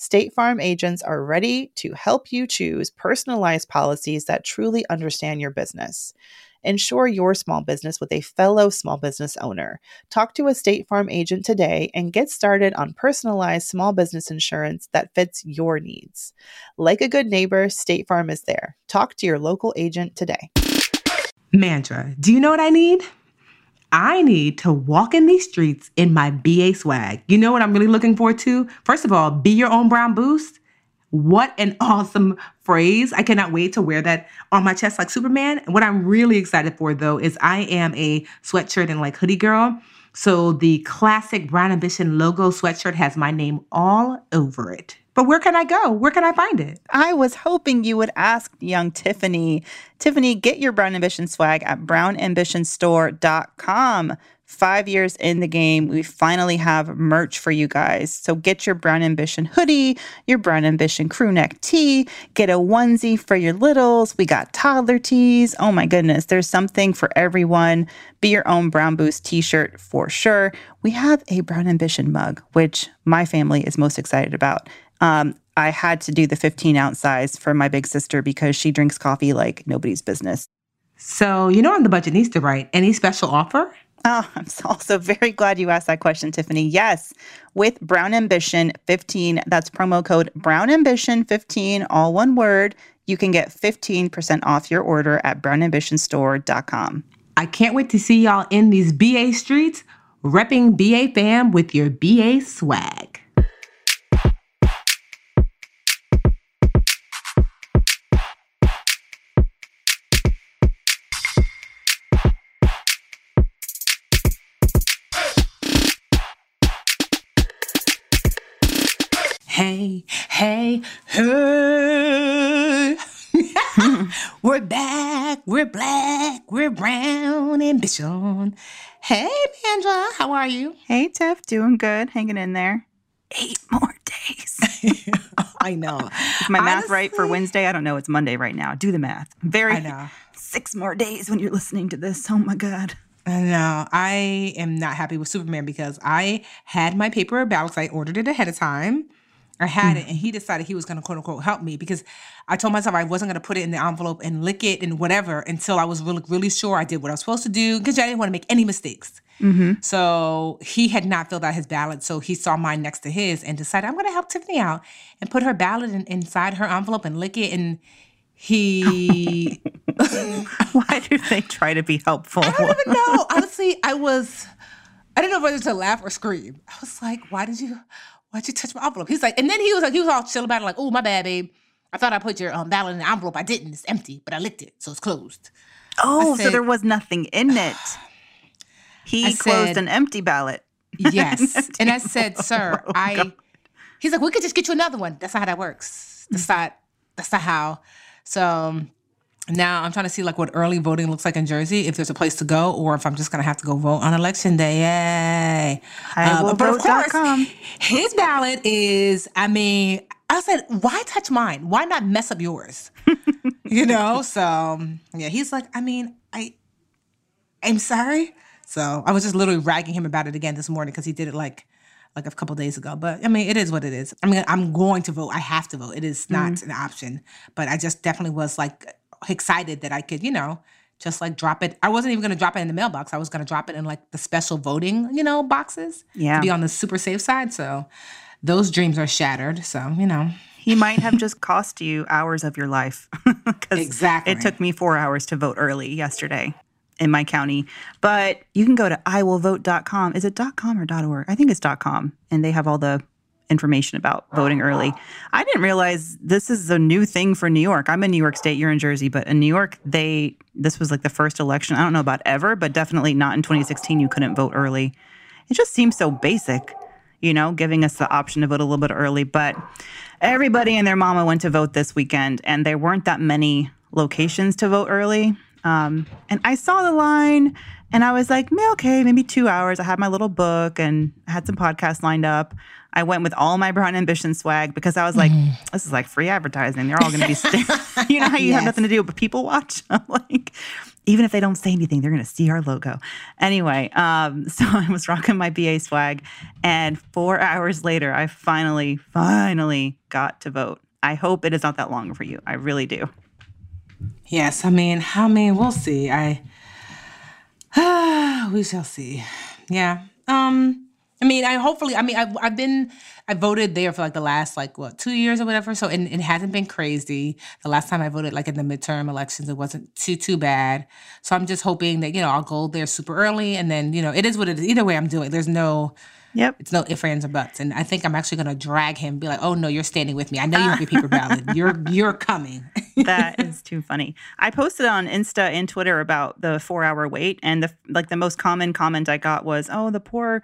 State Farm agents are ready to help you choose personalized policies that truly understand your business. Insure your small business with a fellow small business owner. Talk to a State Farm agent today and get started on personalized small business insurance that fits your needs. Like a good neighbor, State Farm is there. Talk to your local agent today. Mantra, do you know what I need? I need to walk in these streets in my BA swag. You know what I'm really looking forward to? First of all, be your own brown boost. What an awesome phrase. I cannot wait to wear that on my chest like Superman. And What I'm really excited for though is I am a sweatshirt and like hoodie girl. So the classic Brown Ambition logo sweatshirt has my name all over it. But where can I go? Where can I find it? I was hoping you would ask young Tiffany. Tiffany, get your Brown Ambition swag at brownambitionstore.com. Five years in the game, we finally have merch for you guys. So get your Brown Ambition hoodie, your Brown Ambition crew neck tee, get a onesie for your littles. We got toddler tees. Oh my goodness, there's something for everyone. Be your own Brown Boost t shirt for sure. We have a Brown Ambition mug, which my family is most excited about. Um, I had to do the 15 ounce size for my big sister because she drinks coffee like nobody's business. So, you know, on the budget needs to right? Any special offer? Oh, I'm also very glad you asked that question, Tiffany. Yes, with Brown Ambition 15, that's promo code Brown Ambition 15, all one word, you can get 15% off your order at brownambitionstore.com. I can't wait to see y'all in these BA streets, repping BA fam with your BA swag. Hey, hey, hey. we're back, we're black, we're brown and ambition. Hey, Mandra, how are you? Hey, Tiff, doing good, hanging in there. Eight more days. I know. Is my math right for Wednesday? I don't know. It's Monday right now. Do the math. Very. I know. Six more days when you're listening to this. Oh my God. I know. I am not happy with Superman because I had my paper ballots. I ordered it ahead of time. I had mm. it, and he decided he was going to quote unquote help me because I told myself I wasn't going to put it in the envelope and lick it and whatever until I was really, really sure I did what I was supposed to do because I didn't want to make any mistakes. Mm-hmm. So he had not filled out his ballot, so he saw mine next to his and decided I'm going to help Tiffany out and put her ballot in, inside her envelope and lick it and. He. Why do they try to be helpful? I don't even know. Honestly, I was. I didn't know whether to laugh or scream. I was like, "Why did you? Why'd you touch my envelope? He's like, and then he was like, he was all chill about it, like, oh, my bad, babe. I thought I put your um, ballot in the envelope. I didn't. It's empty, but I licked it, so it's closed. Oh, said, so there was nothing in it. He I closed said, an empty ballot. Yes. and I said, sir, oh, I. God. He's like, we could just get you another one. That's not how that works. That's not. That's not how. So um, now I'm trying to see like what early voting looks like in Jersey, if there's a place to go, or if I'm just gonna have to go vote on election day. Yay! Um, but of course, his ballot is. I mean, I said, why touch mine? Why not mess up yours? you know. So yeah, he's like, I mean, I, I'm sorry. So I was just literally ragging him about it again this morning because he did it like like a couple days ago. But I mean, it is what it is. I mean, I'm going to vote. I have to vote. It is not mm-hmm. an option. But I just definitely was like excited that I could, you know, just like drop it. I wasn't even going to drop it in the mailbox. I was going to drop it in like the special voting, you know, boxes yeah. to be on the super safe side. So those dreams are shattered. So, you know. He might have just cost you hours of your life. exactly. It took me four hours to vote early yesterday in my county. But you can go to iwillvote.com. Is it .com or .org? I think it's .com. And they have all the information about voting early. I didn't realize this is a new thing for New York. I'm in New York State, you're in Jersey, but in New York, they this was like the first election. I don't know about ever, but definitely not in 2016 you couldn't vote early. It just seems so basic. you know, giving us the option to vote a little bit early. But everybody and their mama went to vote this weekend, and there weren't that many locations to vote early. Um, and I saw the line and I was like, okay, maybe two hours. I had my little book and I had some podcasts lined up. I went with all my Brown Ambition swag because I was like, mm. this is like free advertising. They're all going to be, st- you know how you yes. have nothing to do but people watch? like, even if they don't say anything, they're going to see our logo. Anyway, um, so I was rocking my BA swag. And four hours later, I finally, finally got to vote. I hope it is not that long for you. I really do. Yes, I mean, I mean, we'll see. I we shall see. Yeah. Um. I mean, I hopefully. I mean, I've I've been I voted there for like the last like what two years or whatever. So and it hasn't been crazy. The last time I voted like in the midterm elections, it wasn't too too bad. So I'm just hoping that you know I'll go there super early, and then you know it is what it is. Either way, I'm doing. There's no Yep. It's no ifs, ands, or buts. And I think I'm actually going to drag him, be like, oh, no, you're standing with me. I know you have your paper ballot. You're, you're coming. that is too funny. I posted on Insta and Twitter about the four hour wait. And the, like the most common comment I got was, oh, the poor,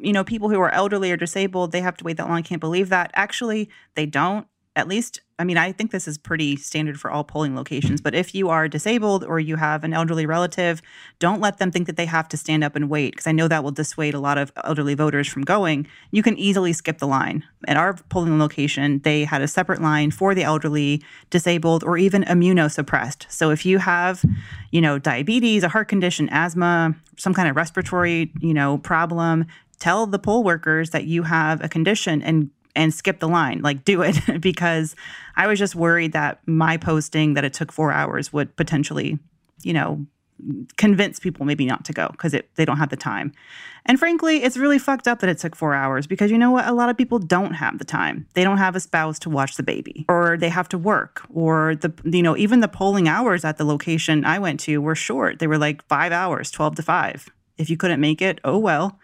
you know, people who are elderly or disabled, they have to wait that long. I can't believe that. Actually, they don't at least I mean, I think this is pretty standard for all polling locations, but if you are disabled or you have an elderly relative, don't let them think that they have to stand up and wait because I know that will dissuade a lot of elderly voters from going. You can easily skip the line. At our polling location, they had a separate line for the elderly, disabled, or even immunosuppressed. So if you have, you know, diabetes, a heart condition, asthma, some kind of respiratory, you know, problem, tell the poll workers that you have a condition and and skip the line like do it because i was just worried that my posting that it took four hours would potentially you know convince people maybe not to go because they don't have the time. And frankly it's really fucked up that it took four hours because you know what? A lot of people don't have the time. They don't have a spouse to watch the baby or they have to work or the you know even the polling hours at the location i went to were short. They were like five hours 12 to 5 if you couldn't make it oh well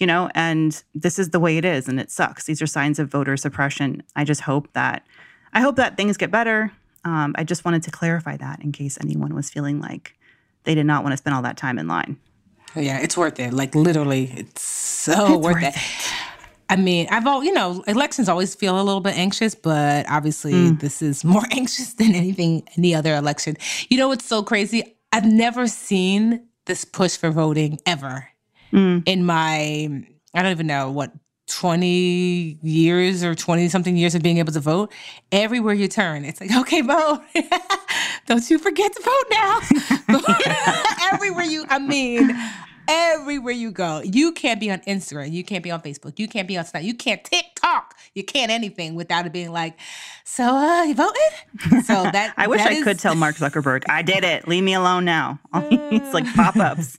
you know, and this is the way it is and it sucks. These are signs of voter suppression. I just hope that I hope that things get better. Um, I just wanted to clarify that in case anyone was feeling like they did not want to spend all that time in line. Yeah, it's worth it. Like literally, it's so it's worth, worth, it. it. I mean, I've all you know, elections always feel a little bit anxious, but obviously mm. this is more anxious than anything any other election. You know what's so crazy? I've never seen this push for voting ever mm. in my, I don't even know what, 20 years or 20 something years of being able to vote, everywhere you turn, it's like, okay, vote. Don't you forget to vote now. everywhere you, I mean, everywhere you go. You can't be on Instagram. You can't be on Facebook. You can't be on Snap. You can't TikTok. You can't anything without it being like, so uh, you voted? So that I wish that I is... could tell Mark Zuckerberg, I did it. Leave me alone now. it's like pop ups.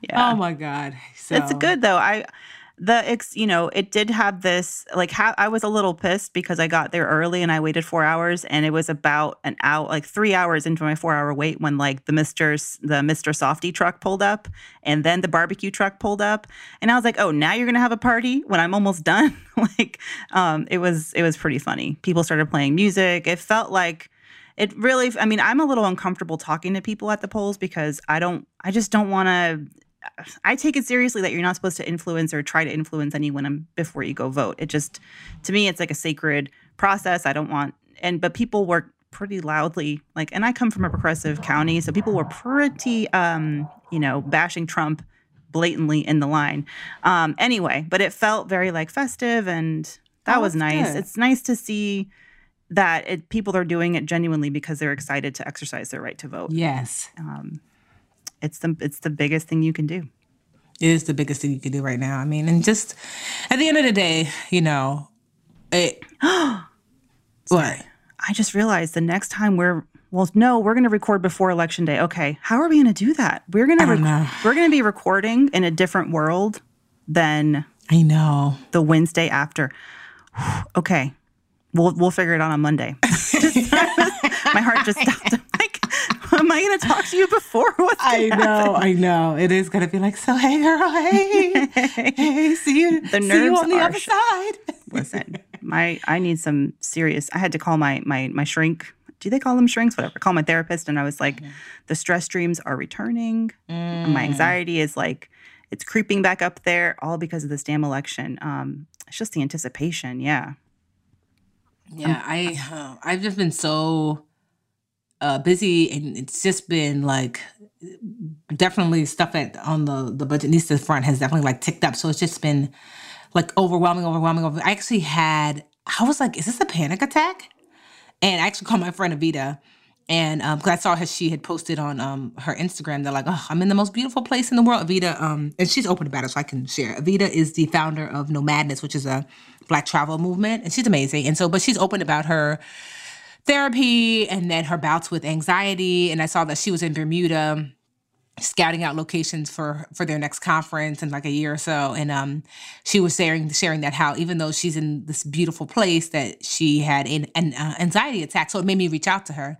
Yeah. Oh my God. So. It's good though. I the ex you know it did have this like ha- i was a little pissed because i got there early and i waited four hours and it was about an hour like three hours into my four hour wait when like the mr the mr Softee truck pulled up and then the barbecue truck pulled up and i was like oh now you're gonna have a party when i'm almost done like um it was it was pretty funny people started playing music it felt like it really i mean i'm a little uncomfortable talking to people at the polls because i don't i just don't want to I take it seriously that you're not supposed to influence or try to influence anyone before you go vote. It just, to me, it's like a sacred process. I don't want, and but people work pretty loudly, like, and I come from a progressive county, so people were pretty, um, you know, bashing Trump blatantly in the line. Um, anyway, but it felt very like festive, and that oh, was nice. Good. It's nice to see that it, people are doing it genuinely because they're excited to exercise their right to vote. Yes. Um, it's the it's the biggest thing you can do. It is the biggest thing you can do right now. I mean, and just at the end of the day, you know, it. what? I just realized the next time we're well, no, we're going to record before election day. Okay, how are we going to do that? We're going to rec- we're going to be recording in a different world than I know the Wednesday after. okay, we'll we'll figure it out on Monday. my heart just stopped. Am I going to talk to you before? What's I know, I know. It is going to be like, so hey, girl, hey, hey, see you, the nerves see you on the other sh- side. Listen, my I need some serious. I had to call my my my shrink. Do they call them shrinks? Whatever. Call my therapist, and I was like, mm. the stress dreams are returning. Mm. My anxiety is like it's creeping back up there, all because of this damn election. Um, it's just the anticipation. Yeah. Yeah, I uh, I've just been so uh, busy, and it's just been like definitely stuff at on the the Budgetnista front has definitely like ticked up. So it's just been like overwhelming, overwhelming. Over. I actually had I was like, is this a panic attack? And I actually called my friend Evita. And um, cause I saw her, she had posted on um her Instagram. They're like, "Oh, I'm in the most beautiful place in the world." Evita, um, and she's open about it, so I can share. Evita is the founder of Nomadness, which is a Black travel movement, and she's amazing. And so, but she's open about her therapy and then her bouts with anxiety. And I saw that she was in Bermuda scouting out locations for for their next conference in like a year or so. And um she was sharing sharing that how even though she's in this beautiful place that she had an, an uh, anxiety attack. So it made me reach out to her.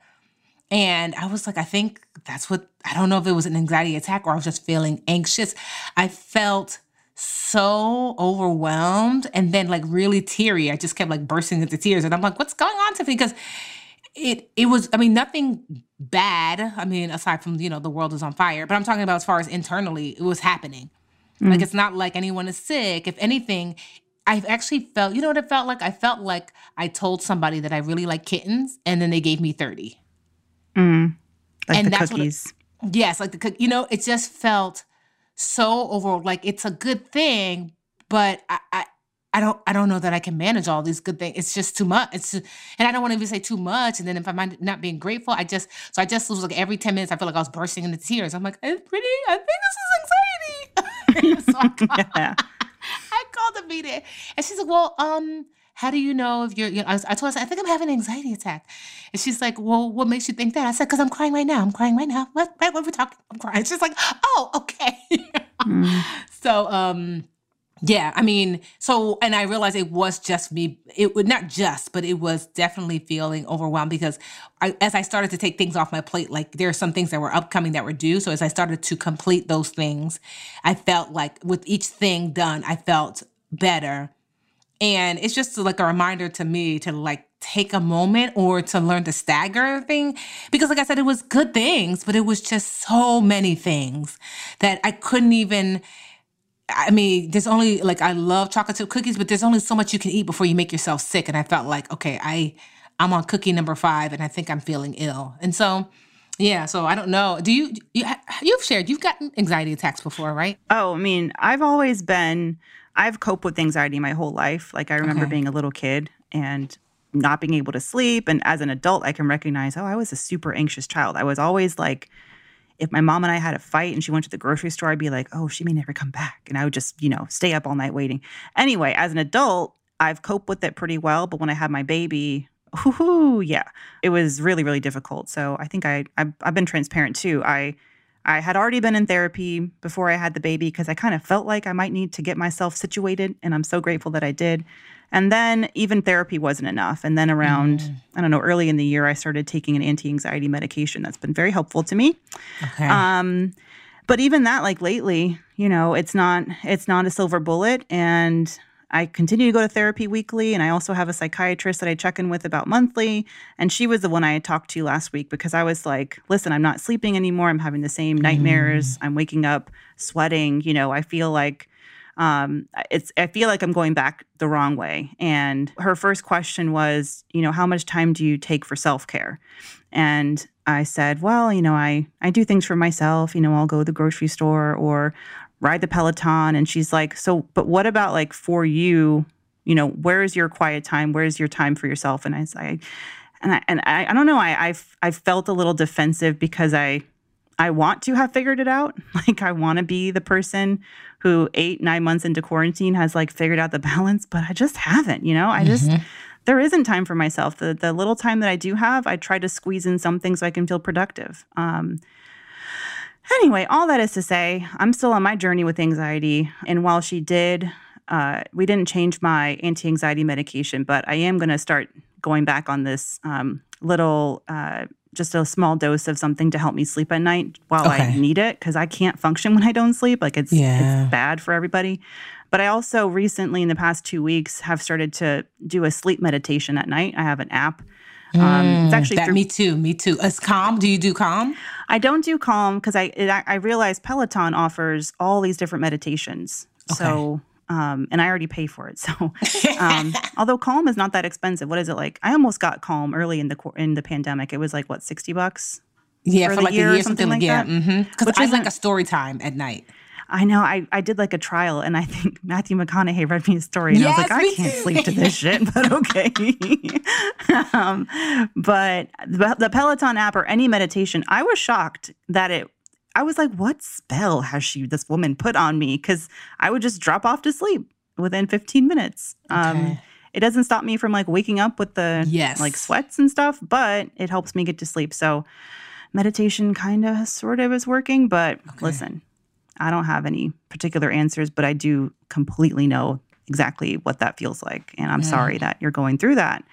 And i was like i think that's what i don't know if it was an anxiety attack or i was just feeling anxious. I felt so overwhelmed and then like really teary. I just kept like bursting into tears. And i'm like what's going on tiffany? Because it it was i mean nothing bad i mean aside from you know the world is on fire but i'm talking about as far as internally it was happening. Mm. like it's not like anyone is sick. If anything i've actually felt you know what it felt like? I felt like i told somebody that i really like kittens and then they gave me 30 mm. like and the that's cookies what it, yes like the cook you know it just felt so over like it's a good thing but I, I I don't I don't know that I can manage all these good things. It's just too much. It's and I don't want to even say too much. And then if I'm not being grateful, I just so I just was like every 10 minutes I feel like I was bursting into tears. I'm like, it's pretty, I think this is anxiety. so I, called, yeah. I called the meeting and she's like, Well, um, how do you know if you're, you know, I, I told her, I think I'm having an anxiety attack. And she's like, well, what makes you think that? I said, because I'm crying right now. I'm crying right now. What, what, what are we talking? I'm crying. She's like, oh, okay. mm. So, um, yeah, I mean, so and I realized it was just me. It would not just, but it was definitely feeling overwhelmed because I, as I started to take things off my plate, like there are some things that were upcoming that were due. So as I started to complete those things, I felt like with each thing done, I felt better. And it's just like a reminder to me to like take a moment or to learn to stagger thing because like I said, it was good things, but it was just so many things that I couldn't even I mean, there's only like I love chocolate chip cookies, but there's only so much you can eat before you make yourself sick. And I felt like, okay, I I'm on cookie number five, and I think I'm feeling ill. And so, yeah. So I don't know. Do you, you you've shared you've gotten anxiety attacks before, right? Oh, I mean, I've always been. I've coped with anxiety my whole life. Like I remember okay. being a little kid and not being able to sleep, and as an adult, I can recognize, oh, I was a super anxious child. I was always like if my mom and I had a fight and she went to the grocery store, I'd be like, oh, she may never come back. And I would just, you know, stay up all night waiting. Anyway, as an adult, I've coped with it pretty well. But when I had my baby, whoo, yeah, it was really, really difficult. So I think I, I've, I've been transparent too. I, I had already been in therapy before I had the baby because I kind of felt like I might need to get myself situated. And I'm so grateful that I did. And then even therapy wasn't enough. And then around, mm. I don't know, early in the year, I started taking an anti anxiety medication that's been very helpful to me. Okay. Um, but even that, like lately, you know, it's not it's not a silver bullet. And I continue to go to therapy weekly, and I also have a psychiatrist that I check in with about monthly. And she was the one I talked to last week because I was like, "Listen, I'm not sleeping anymore. I'm having the same nightmares. Mm. I'm waking up sweating. You know, I feel like um, it's I feel like I'm going back the wrong way. And her first question was, you know, how much time do you take for self care? And I said, well, you know, I I do things for myself. You know, I'll go to the grocery store or ride the Peloton. And she's like, so, but what about like for you? You know, where is your quiet time? Where's your time for yourself? And I say, and I and I, I don't know. I I've, I felt a little defensive because I I want to have figured it out. Like I want to be the person who eight, nine months into quarantine has like figured out the balance, but I just haven't, you know? I just mm-hmm. there isn't time for myself. The the little time that I do have, I try to squeeze in something so I can feel productive. Um anyway, all that is to say, I'm still on my journey with anxiety. And while she did uh, we didn't change my anti-anxiety medication, but I am going to start going back on this um, little uh, just a small dose of something to help me sleep at night while okay. I need it because I can't function when I don't sleep. Like it's yeah. it's bad for everybody. But I also recently, in the past two weeks, have started to do a sleep meditation at night. I have an app. Um, it's mm, actually that, through, me too. Me too. Is Calm? Do you do Calm? I don't do Calm because I it, I realize Peloton offers all these different meditations. Okay. So um, and I already pay for it. So um, although Calm is not that expensive, what is it like? I almost got Calm early in the in the pandemic. It was like what sixty bucks. Yeah, for for, the like year a or year, something something, like yeah. that? Because Which I like a story time at night. I know. I, I did like a trial, and I think Matthew McConaughey read me a story, and I was like, I can't too. sleep to this shit, but okay. um, but the, the Peloton app or any meditation, I was shocked that it. I was like, what spell has she, this woman, put on me? Because I would just drop off to sleep within 15 minutes. Um, Okay. it doesn't stop me from like waking up with the Yes. like sweats and stuff, but it helps me get to sleep. So meditation kind of sort of is working, but listen, I don't have any particular answers, but I do completely know exactly what that feels like. And I'm sorry that you're going through that.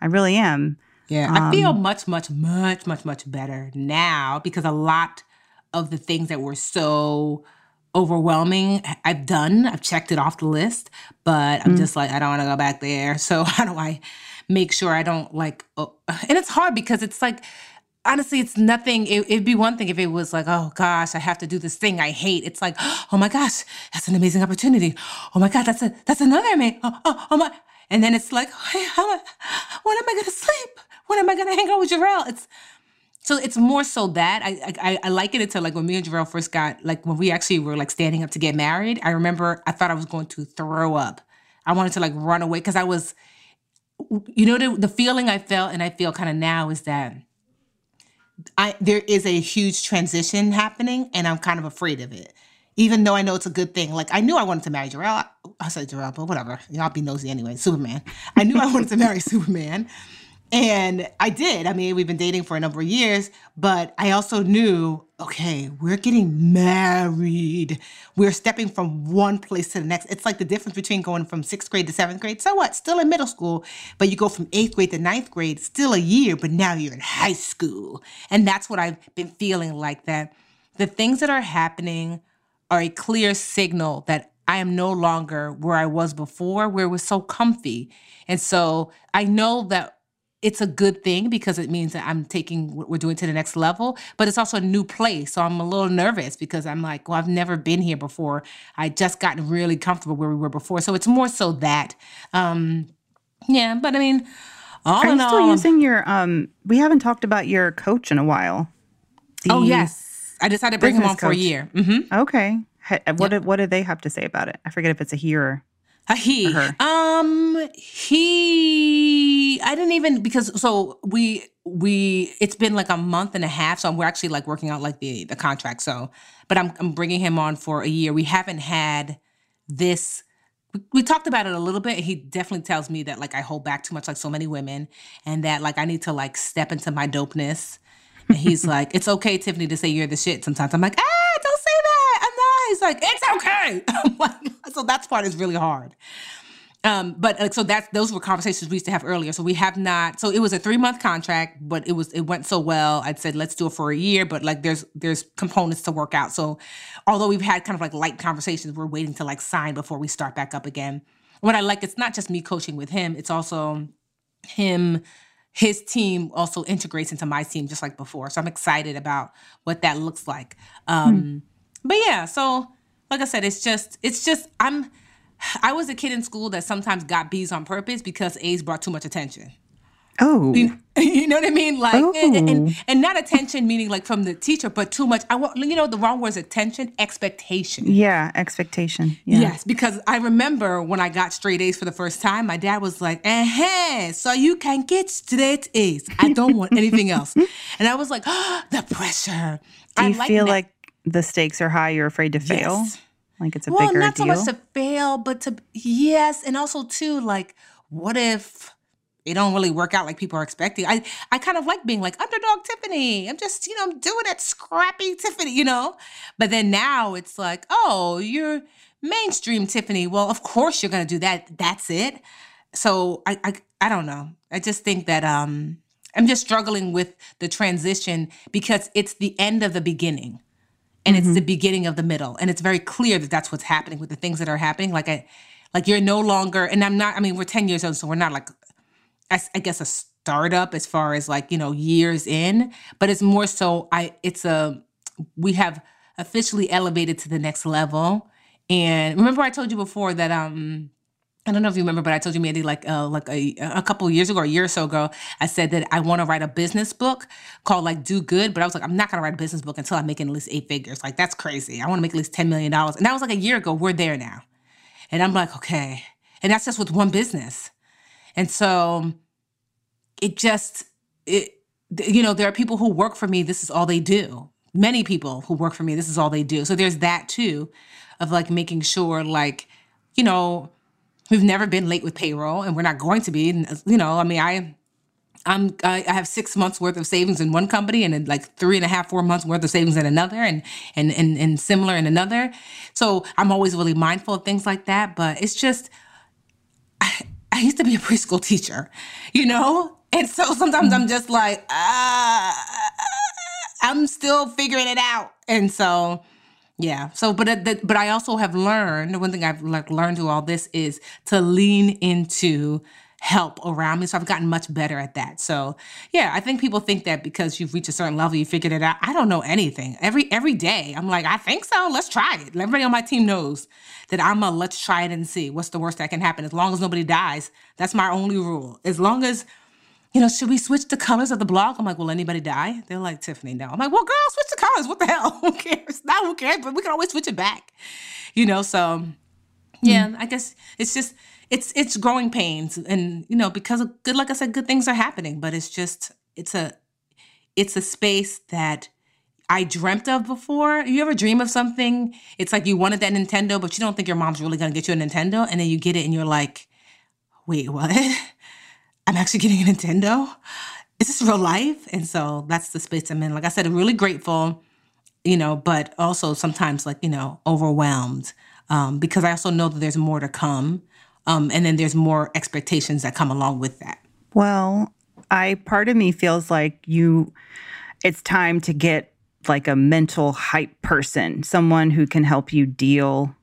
I really am. Yeah, I feel Um, much, much, much, much, much better now because a lot of the things that were so overwhelming, I've done. I've checked it off the list, but Mm. I'm just like, I don't want to go back there. So how do I make sure I don't like? Oh, and it's hard because it's like. Honestly, it's nothing. It, it'd be one thing if it was like, oh gosh, I have to do this thing I hate. It's like, oh my gosh, that's an amazing opportunity. Oh my god, that's a that's another amazing. Oh, oh, oh my, and then it's like, hey, how when am I gonna sleep? When am I gonna hang out with Jarrell? It's so it's more so that I I, I liken it to like when me and Jarrell first got like when we actually were like standing up to get married. I remember I thought I was going to throw up. I wanted to like run away because I was, you know, the, the feeling I felt and I feel kind of now is that I there is a huge transition happening and I'm kind of afraid of it. Even though I know it's a good thing. Like I knew I wanted to marry Jarrell. I said Jarrell, but whatever. Y'all be nosy anyway. Superman. I knew I wanted to marry Superman. And I did. I mean, we've been dating for a number of years, but I also knew, okay, we're getting married. We're stepping from one place to the next. It's like the difference between going from sixth grade to seventh grade. So what? Still in middle school, but you go from eighth grade to ninth grade, still a year, but now you're in high school. And that's what I've been feeling like that. The things that are happening are a clear signal that I am no longer where I was before, where it was so comfy. And so I know that it's a good thing because it means that I'm taking what we're doing to the next level, but it's also a new place. So I'm a little nervous because I'm like, well, I've never been here before. I just gotten really comfortable where we were before. So it's more so that. Um, yeah, but I mean, all Are in you still all, using your um we haven't talked about your coach in a while. oh yes, I decided to bring him on for a coach. year. hmm Okay. Ha- What did what did they have to say about it? I forget if it's a he or A he. Or. Um he I didn't even because so we we it's been like a month and a half so we're actually like working out like the the contract so but I'm I'm bringing him on for a year. We haven't had this we, talked about it a little bit. He definitely tells me that like I hold back too much like so many women and that like I need to like step into my dopeness. And he's like, "It's okay, Tiffany, to say you're the shit." Sometimes I'm like, "Ah, don't say that. I'm not." He's like, "It's okay." So that part is really hard. Um, but like so that's those were conversations we used to have earlier. So we have not. So it was a three month contract, but it was it went so well. I'd said let's do it for a year, but like there's there's components to work out. So although we've had kind of like light conversations, we're waiting to like sign before we start back up again. What I like, it's not just me coaching with him; it's also him his team also integrates into my team just like before so i'm excited about what that looks like um but yeah so like i said it's just it's just i'm i was a kid in school that sometimes got b's on purpose because a's brought too much attention Oh. you you know what I mean? Like, and, and, Oh. and not attention meaning like from the teacher, but too much. I want, you know, the wrong word is attention, expectation. Yeah, expectation. Yeah. Yes, because I remember when I got straight A's for the first time, my dad was like, uh-huh, so you can get straight A's. I don't want anything else. And I was like, oh, the pressure. Do I you feel that- like the stakes are high, you're afraid to fail? Yes. Like it's a well, bigger not so deal? much to fail, but to yes, and also too like, what if it don't really work out like people are expecting? I I kind of like being like underdog Tiffany. I'm just you know I'm doing it scrappy Tiffany, you know. But then now it's like, oh, you're mainstream Tiffany. Well, of course you're gonna do that. That's it. So I I I don't know. I just think that um I'm just struggling with the transition because it's the end of the beginning and it's the beginning of the middle and it's very clear that that's what's happening with the things that are happening like i like you're no longer and i'm not i mean we're 10 years old so we're not like I guess a startup as far as like, you know, years in, but it's more so I it's a we have officially elevated to the next level. And remember I told you before that um I don't know if you remember, but I told you maybe like uh, like a, a couple years ago, or a year or so ago, I said that I want to write a business book called like Do Good. But I was like, I'm not gonna write a business book until I'm making at least eight figures. Like that's crazy. I want to make at least ten million dollars. And that was like a year ago. We're there now, and I'm like, okay. And that's just with one business. And so it just it you know there are people who work for me. This is all they do. Many people who work for me. This is all they do. So there's that too, of like making sure like you know We've never been late with payroll, and we're not going to be. You know, I mean, I I'm I have six months worth of savings in one company and then like three and a half, four months worth of savings in another and and and, and similar in another. So I'm always really mindful of things like that. But it's just I, I used to be a preschool teacher, you know? And so sometimes I'm just like, uh, I'm still figuring it out. And so yeah. So, but uh, but I also have learned one thing I've like learned through all this is to lean into help around me. So I've gotten much better at that. So yeah, I think people think that because you've reached a certain level, you figured it out. I don't know anything. Every every day, I'm like, I think so. Let's try it. Everybody on my team knows that I'm a let's try it and see what's the worst that can happen. As long as nobody dies, that's my only rule. As long as you know, should we switch the colors of the blog? I'm like, will anybody die? They're like, Tiffany, no. I'm like, well, girl, switch the colors. What the hell? Who cares? Not who cares, but we can always switch it back. You know, so yeah, mm. I guess it's just it's it's growing pains. And, you know, because of good, like I said, good things are happening, but it's just it's a it's a space that I dreamt of before. You ever dream of something? It's like you wanted that Nintendo, but you don't think your mom's really gonna get you a Nintendo, and then you get it and you're like, wait, what? I'm actually getting a Nintendo. Is this real life? And so that's the space I'm in. Like I said, I'm really grateful, you know, but also sometimes like, you know, overwhelmed um, because I also know that there's more to come. Um, and then there's more expectations that come along with that. Well, I part of me feels like you, it's time to get like a mental hype person, someone who can help you deal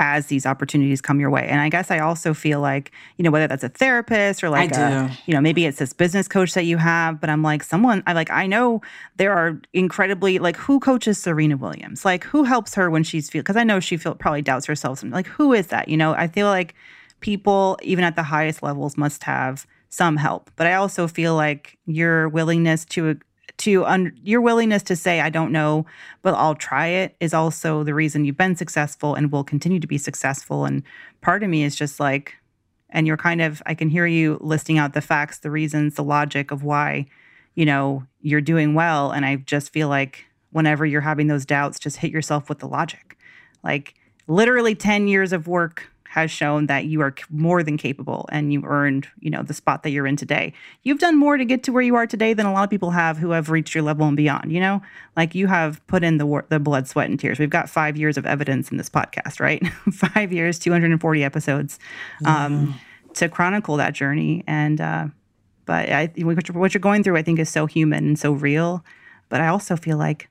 as these opportunities come your way. And I guess I also feel like, you know, whether that's a therapist or like a, you know, maybe it's this business coach that you have, but I'm like someone I like I know there are incredibly like who coaches Serena Williams? Like who helps her when she's feel cuz I know she feel probably doubts herself. Like who is that? You know, I feel like people even at the highest levels must have some help. But I also feel like your willingness to to un- your willingness to say i don't know but i'll try it is also the reason you've been successful and will continue to be successful. And part of me is just like and you're kind of i can hear you listing out the facts the reasons the logic of why you know you're doing well. And i just feel like whenever you're having those doubts just hit yourself with the logic. Like literally 10 years of work has shown that you are more than capable and you earned, you know, the spot that you're in today. You've done more to get to where you are today than a lot of people have who have reached your level and beyond, you know? Like you have put in the wor- the blood, sweat and tears. We've got 5 years of evidence in this podcast, right? 5 years, 240 episodes um, to chronicle that journey and uh but I what you're going through I think is so human and so real, but I also feel like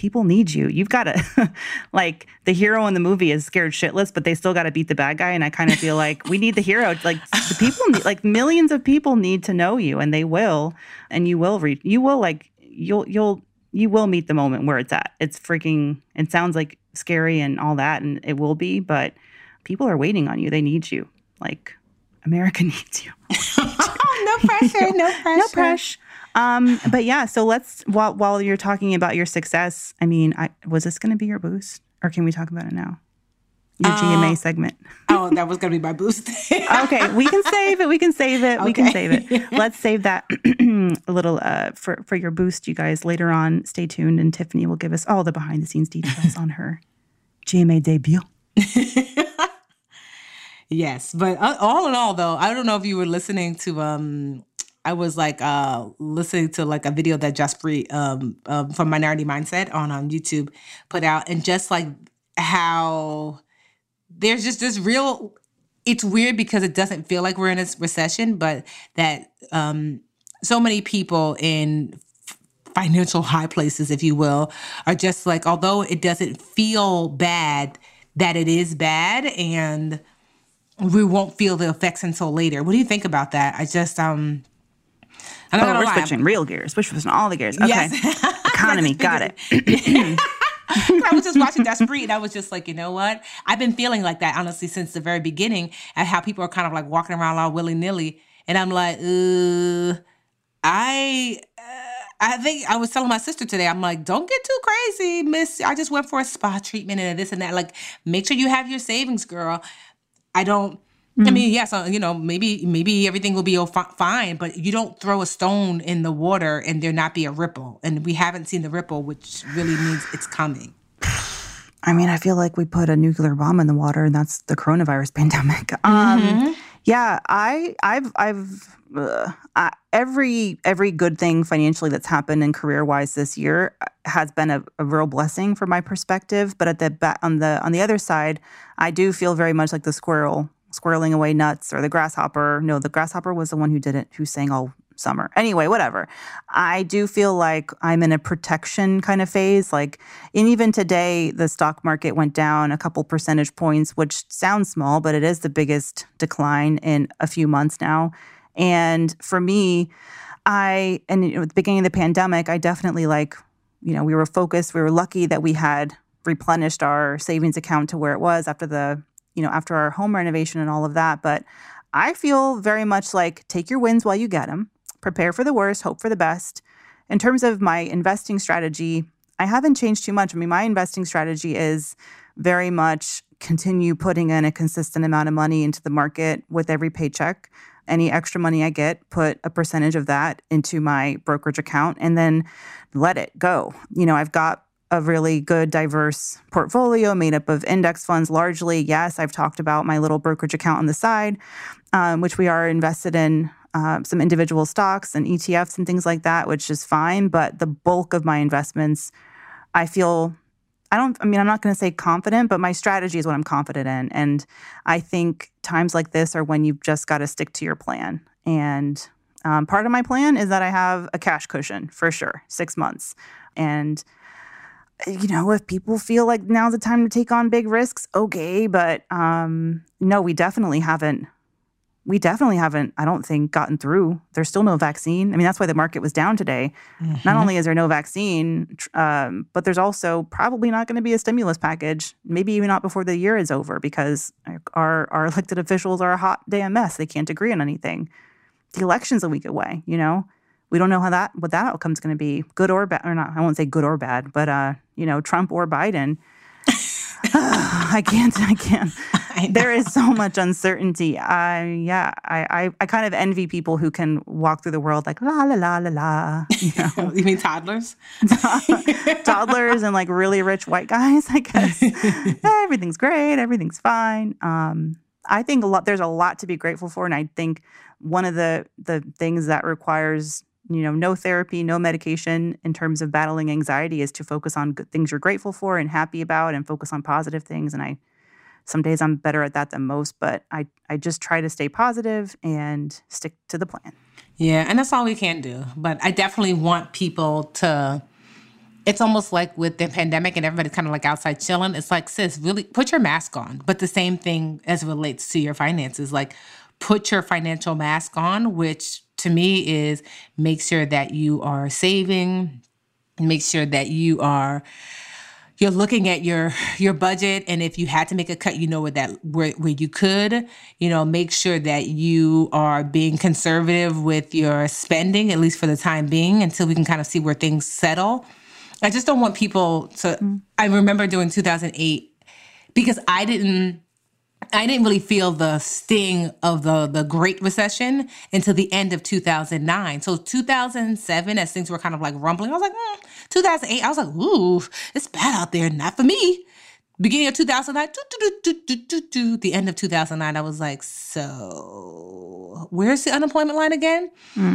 people need you. You've got to, like, the hero in the movie is scared shitless, but they still got to beat the bad guy. And I kind of feel like we need the hero. Like, the people, need, like, millions of people need to know you, and they will, and you will reach, you will, like, you'll, you'll, you will meet the moment where it's at. It's freaking, it sounds like scary and all that, and it will be, but people are waiting on you. They need you. Like, America needs you. no pressure, no pressure. No pressure. Um, but yeah, so let's while while you're talking about your success, I mean, I was this going to be your boost, or can we talk about it now? Your uh, GMA segment. oh, that was going to be my boost. okay, we can save it. We can save it. Okay. We can save it. Let's save that a little uh, for for your boost, you guys. Later on, stay tuned, and Tiffany will give us all the behind the scenes details on her GMA debut. yes, but uh, all in all, though, I don't know if you were listening to um I was like uh listening to like a video that Jaspreet um, um from Minority Mindset on um YouTube put out and just like how there's just this real it's weird because it doesn't feel like we're in a recession but that um so many people in financial high places if you will are just like although it doesn't feel bad that it is bad and we won't feel the effects until later. What do you think about that? I just um I'm not Oh, we're lie. switching real gears. We're switching all the gears. Okay. Yes. Economy. Got it. I was just watching Jaspreet and I was just like, you know what? I've been feeling like that honestly since the very beginning and how people are kind of like walking around all willy nilly. And I'm like, uh, I, uh, I think I was telling my sister today, I'm like, don't get too crazy, miss. I just went for a spa treatment and this and that. Like, make sure you have your savings, girl. I don't. I mean, yes, uh, you know, maybe maybe everything will be fine, but you don't throw a stone in the water and there not be a ripple. And we haven't seen the ripple, which really means it's coming. I mean, I feel like we put a nuclear bomb in the water, and that's the coronavirus pandemic. Um, yeah, I, I've, I've, uh, I, every every good thing financially that's happened and career wise this year has been a, a real blessing from my perspective. But at the on the on the other side, I do feel very much like the squirrel squirreling away nuts or the grasshopper. No, the grasshopper was the one who did it, who sang all summer. Anyway, whatever. I do feel like I'm in a protection kind of phase. Like, and even today, the stock market went down a couple percentage points, which sounds small, but it is the biggest decline in a few months now. And for me, I, and at the beginning of the pandemic, I definitely like, you know, we were focused. We were lucky that we had replenished our savings account to where it was after the, you know, after our home renovation and all of that. But I feel very much like take your wins while you get them, prepare for the worst, hope for the best. In terms of my investing strategy, I haven't changed too much. I mean, my investing strategy is very much continue putting in a consistent amount of money into the market with every paycheck. Any extra money I get, put a percentage of that into my brokerage account and then let it go. You know, I've got a really good, diverse portfolio made up of index funds largely. Yes, I've talked about my little brokerage account on the side, um, which we are invested in uh, some individual stocks and ETFs and things like that, which is fine. But the bulk of my investments, I feel. I don't, I mean, I'm not going to say confident, but my strategy is what I'm confident in. And I think times like this are when you've just got to stick to your plan. And um, part of my plan is that I have a cash cushion for sure, six months. And you know, if people feel like now's the time to take on big risks, okay. But um, no, we definitely haven't. We definitely haven't, I don't think, gotten through. There's still no vaccine. I mean, that's why the market was down today. Not only is there no vaccine, um, but there's also probably not going to be a stimulus package, maybe even not before the year is over, because our, our elected officials are a hot damn mess. They can't agree on anything. The election's a week away, you know? We don't know how that what that outcome's going to be, good or bad, or not. I won't say good or bad, but uh, you know, Trump or Biden. I can't. I can't. I. There is so much uncertainty. I yeah. I, I I kind of envy people who can walk through the world like la la la la la. You know, you mean toddlers? toddlers and like really rich white guys. I guess everything's great. Everything's fine. Um, I think a lot. There's a lot to be grateful for, and I think one of the the things that requires you know no therapy, no medication in terms of battling anxiety is to focus on things you're grateful for and happy about, and focus on positive things. And I some days I'm better at that than most, but I I just try to stay positive and stick to the plan. Yeah, and that's all we can do. But I definitely want people to. It's almost like with the pandemic and everybody's kind of like outside chilling. It's like, sis, really put your mask on. But the same thing as it relates to your finances, like put your financial mask on, which to me is make sure that you are saving, make sure that you are you're looking at your your budget and if you had to make a cut you know where that where, where you could you know make sure that you are being conservative with your spending at least for the time being until we can kind of see where things settle. I just don't want people to mm. i remember during 2008 because i didn't I didn't really feel the sting of the the Great Recession until the end of 2009. So 2007, as things were kind of like rumbling, I was like, mm. 2008, I was like, ooh, it's bad out there, not for me. Beginning of 2009, doo, doo, doo, doo, doo, doo, doo. the end of 2009, I was like, so where's the unemployment line again?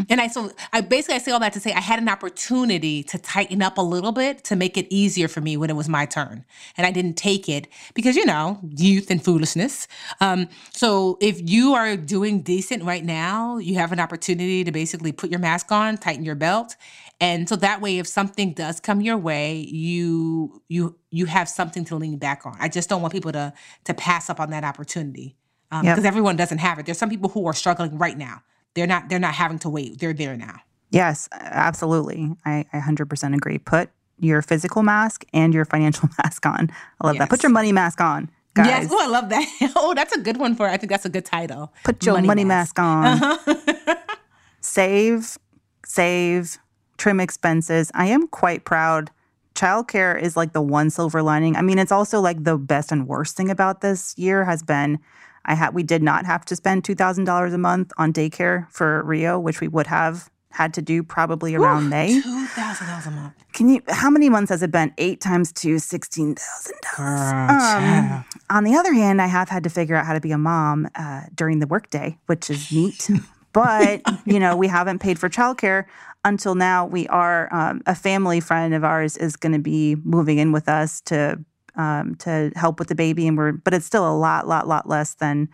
And I so I basically I say all that to say I had an opportunity to tighten up a little bit to make it easier for me when it was my turn, and I didn't take it because you know youth and foolishness. Um, so if you are doing decent right now, you have an opportunity to basically put your mask on, tighten your belt, and so that way, if something does come your way, you you you have something to lean back on. I just don't want people to to pass up on that opportunity because Yep. everyone doesn't have it. There's some people who are struggling right now. They're not they're not having to wait. They're there now. Yes, absolutely. I, I 100% agree. Put your physical mask and your financial mask on. I love that. Put your money mask on, guys. Yes. Oh, I love that. Oh, that's a good one for I think that's a good title. Put your money, mask, on. Uh-huh. Save, save, trim expenses. I am quite proud. Childcare is like the one silver lining. I mean, it's also like the best and worst thing about this year has been I had we did not have to spend two thousand dollars a month on daycare for Rio, which we would have had to do probably around May. Two thousand dollars a month. Can you? How many months has it been? Eight times two, sixteen thousand dollars. child. On the other hand, I have had to figure out how to be a mom uh, during the workday, which is neat. but you know, we haven't paid for childcare until now. We are um, a family friend of ours is going to be moving in with us to um, to help with the baby, and we're but it's still a lot, lot, lot less than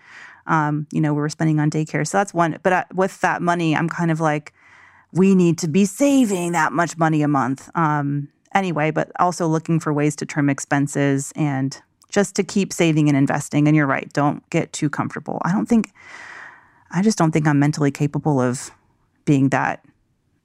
um, you know we were spending on daycare. So that's one. But uh, with that money, I'm kind of like we need to be saving that much money a month. Um, anyway, but also looking for ways to trim expenses and just to keep saving and investing. And you're right, don't get too comfortable. I don't think, I just don't think I'm mentally capable of being that,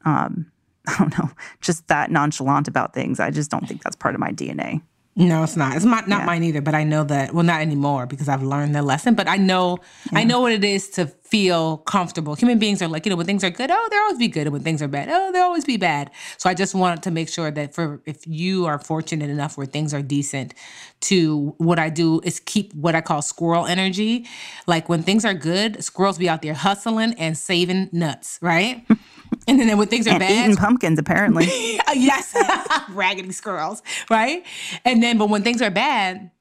um, I don't know, just that nonchalant about things. I just don't think that's part of my DNA. No, it's not. It's not, not Yeah. mine either. But I know that. Well, not anymore because I've learned the lesson. But I know, I know what it is to feel comfortable. Human beings are like, you know, when things are good, oh, they'll always be good, and when things are bad, oh, they'll always be bad. So I just wanted to make sure that for if you are fortunate enough where things are decent, to what I do is keep what I call squirrel energy. Like when things are good, squirrels be out there hustling and saving nuts, right? and then when things are And bad, eating pumpkins, apparently. Uh, yes, raggedy squirrels, right? And then, but when things are bad,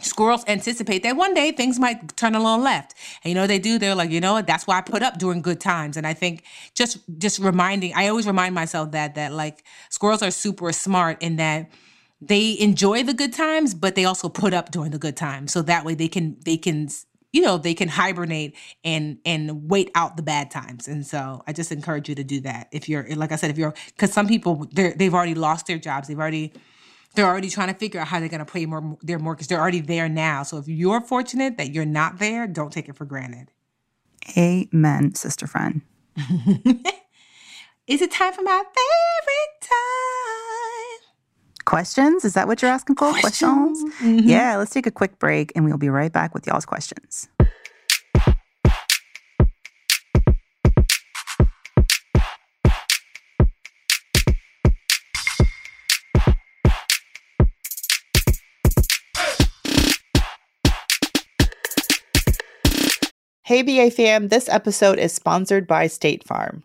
squirrels anticipate that one day things might turn a little left. And you know what they do? They're like, you know what? That's why I put up during good times. And I think just just reminding, I always remind myself that that like squirrels are super smart in that they enjoy the good times, but they also put up during the good times. So that way they can they can you know they can hibernate and and wait out the bad times. And so i just encourage you to do that if you're like i said if you're because some people they're, they've already lost their jobs. They've already they're already trying to figure out how they're going to pay more their mortgage. They're already there now. So if you're fortunate that you're not there don't take it for granted. Amen, sister friend. is it time for my favorite time Questions? Is that what you're asking for? Questions? Mm-hmm. Yeah, let's take a quick break and we'll be right back with y'all's questions. Hey, BA fam, this episode is sponsored by State Farm.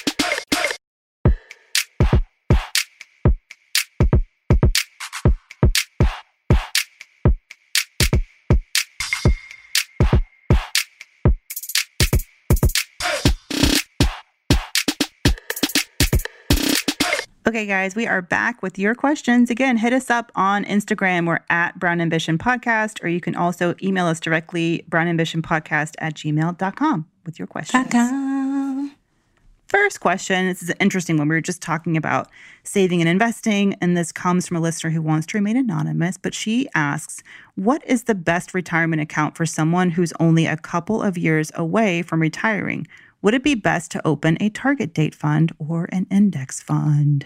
Okay, guys, we are back with your questions. Again, hit us up on Instagram. We're at Brown Ambition Podcast, or you can also email us directly, brownambitionpodcast at gmail.com with your questions. First question this is an interesting one. We were just talking about saving and investing, and this comes from a listener who wants to remain anonymous, but she asks, What is the best retirement account for someone who's only a couple of years away from retiring? Would it be best to open a target date fund or an index fund?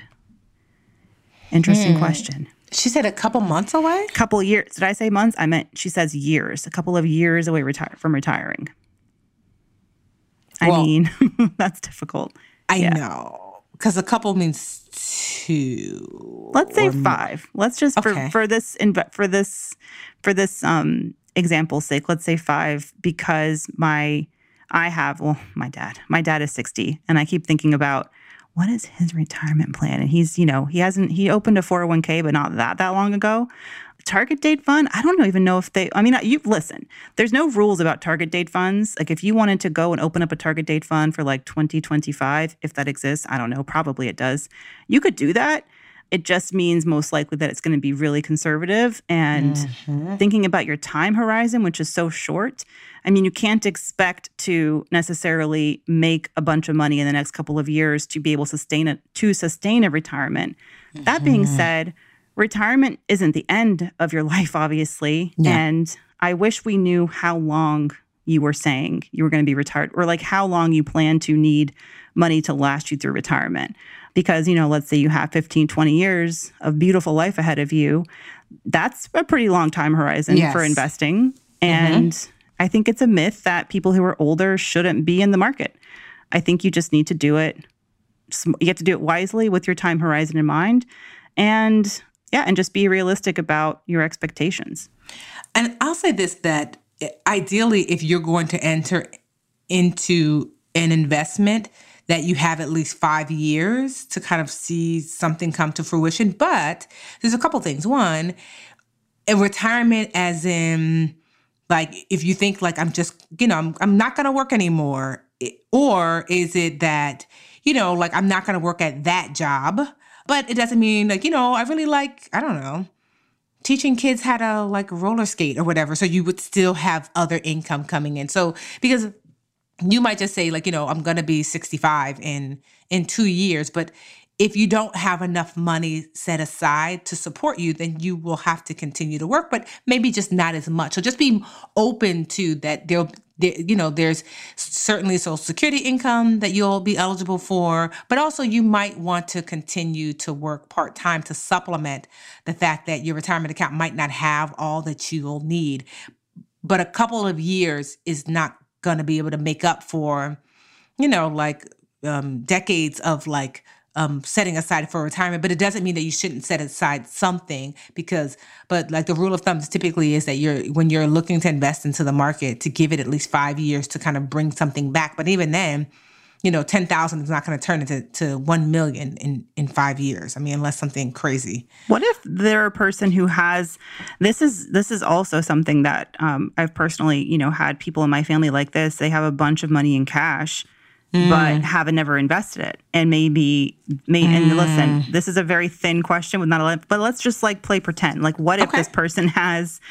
Interesting question. she said a couple months away Couple years. Did I say months? I meant she says years. A couple of years away retire from retiring. I Well- mean, that's difficult. i Yeah. know because a couple means two Let's say or- five. Let's just Okay. for for this for this for this um example's sake, let's say five because my I have, well, my dad, my dad is 60, and I keep thinking about what is his retirement plan? And he's, you know, he hasn't, he opened a 401k, but not that, that long ago. Target date fund, I don't even know if they, I mean, you listen, there's no rules about target date funds. Like if you wanted to go and open up a target date fund for like 2025, if that exists, I don't know, probably it does. You could do that. It just means most likely that it's going to be really conservative and mm-hmm. thinking about your time horizon, which is so short. I mean, you can't expect to necessarily make a bunch of money in the next couple of years to be able to sustain it to sustain a retirement. Mm-hmm. That being mm-hmm. said, retirement isn't the end of your life, obviously. Yeah. And I wish we knew how long you were saying you were going to be retired or like how long you plan to need money to last you through retirement. Because, you know, let's say you have 15, 20 years of beautiful life ahead of you. That's a pretty long time horizon yes. for investing. Mm-hmm. And mm-hmm. I think it's a myth that people who are older shouldn't be in the market. I think you just need to do it. You have to do it wisely with your time horizon in mind. And yeah, and just be realistic about your expectations. And I'll say this that ideally, if you're going to enter into an investment, that you have at least five years to kind of see something come to fruition. But there's a couple things. One, a retirement, as in, like, if you think like I'm just, you know, I'm, I'm not going to work anymore, or is it that, you know, like I'm not going to work at that job, but it doesn't mean like, you know, I really like, I don't know, teaching kids how to like roller skate or whatever. So you would still have other income coming in. So because you might just say like, you know, I'm going to be 65 in in 2 years, but if you don't have enough money set aside to support you, then you will have to continue to work, but maybe just not as much. So just be open to that. There'll, there, you know, there's certainly social security income that you'll be eligible for, but also you might want to continue to work part time to supplement the fact that your retirement account might not have all that you'll need. But a couple of years is not going to be able to make up for, you know, like um, decades of like um, setting aside for retirement, but it doesn't mean that you shouldn't set aside something because, but like the rule of thumb typically is that you're, when you're looking to invest into the market, to give it at least five years to kind of bring something back. But even then, you know, 10,000 is not going to turn into to 1 million in, in five years. I mean, unless something crazy. What if they're a person who has, this is, this is also something that um, I've personally, you know, had people in my family like this. They have a bunch of money in cash mm. but haven't never invested it. And maybe, may, mm. and listen, this is a very thin question with not a lot, but let's just like play pretend. Like, what if okay. this person has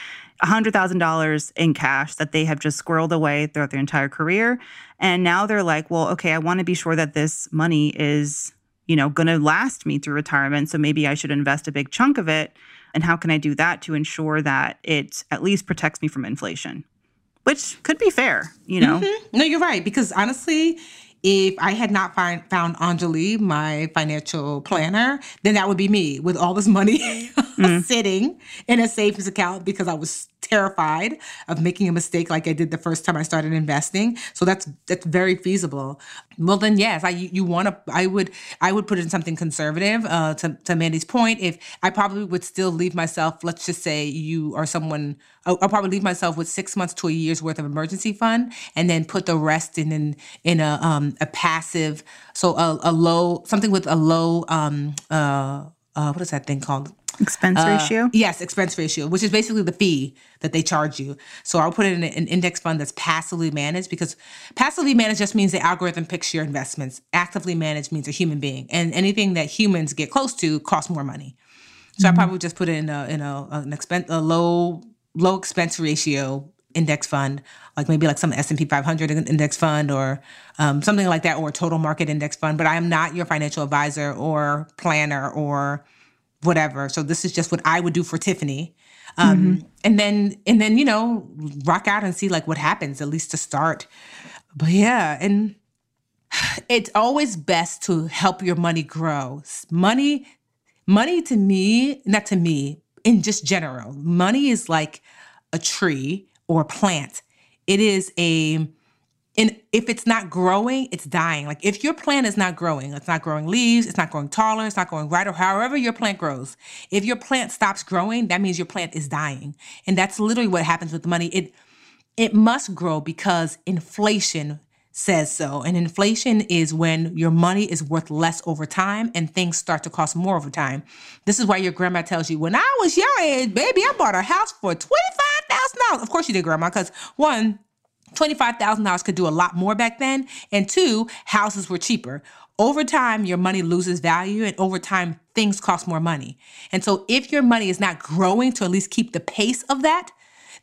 $100,000 in cash that they have just squirreled away throughout their entire career? And now they're like, well, okay, I want to be sure that this money is, you know, going to last me through retirement. So maybe I should invest a big chunk of it. And how can I do that to ensure that it at least protects me from inflation? Which could be fair, you know? Mm-hmm. No, you're right. Because honestly, if I had not find, found Anjali, my financial planner, then that would be me with all this money mm. sitting in a savings account because I was terrified of making a mistake like I did the first time I started investing. So that's that's very feasible. Well, then yes, I you want to. I would I would put in something conservative. Uh, to to Mandi's point, if I probably would still leave myself. Let's just say you are someone. I'll, I'll probably leave myself with six months to a year's worth of emergency fund, and then put the rest in in, in a um a passive. So a, a low something with a low um uh uh what is that thing called Expense uh, ratio? Yes, expense ratio, which is basically the fee that they charge you. So I'll put it in an index fund that's passively managed because passively managed just means the algorithm picks your investments. Actively managed means a human being. And anything that humans get close to costs more money. So mm-hmm. I probably just put it in a in a an expense a low low expense ratio index fund, like maybe like some S&P 500 index fund or um, something like that, or a total market index fund. But I am not your financial advisor or planner or whatever. So this is just what I would do for Tiffany. Um, mm-hmm. and then and then you know rock out and see like what happens at least to start. But yeah, and it's always best to help your money grow. Money money to me, not to me, in just general. Money is like a tree or a plant. It is a and if it's not growing, it's dying. Like if your plant is not growing, it's not growing leaves, it's not growing taller, it's not growing right, or however your plant grows. If your plant stops growing, that means your plant is dying. And that's literally what happens with money. It it must grow because inflation says so. And inflation is when your money is worth less over time and things start to cost more over time. This is why your grandma tells you, when I was your age, baby, I bought a house for $25,000. Of course you did, grandma, because one, $25,000 could do a lot more back then. And two, houses were cheaper. Over time, your money loses value, and over time, things cost more money. And so, if your money is not growing to at least keep the pace of that,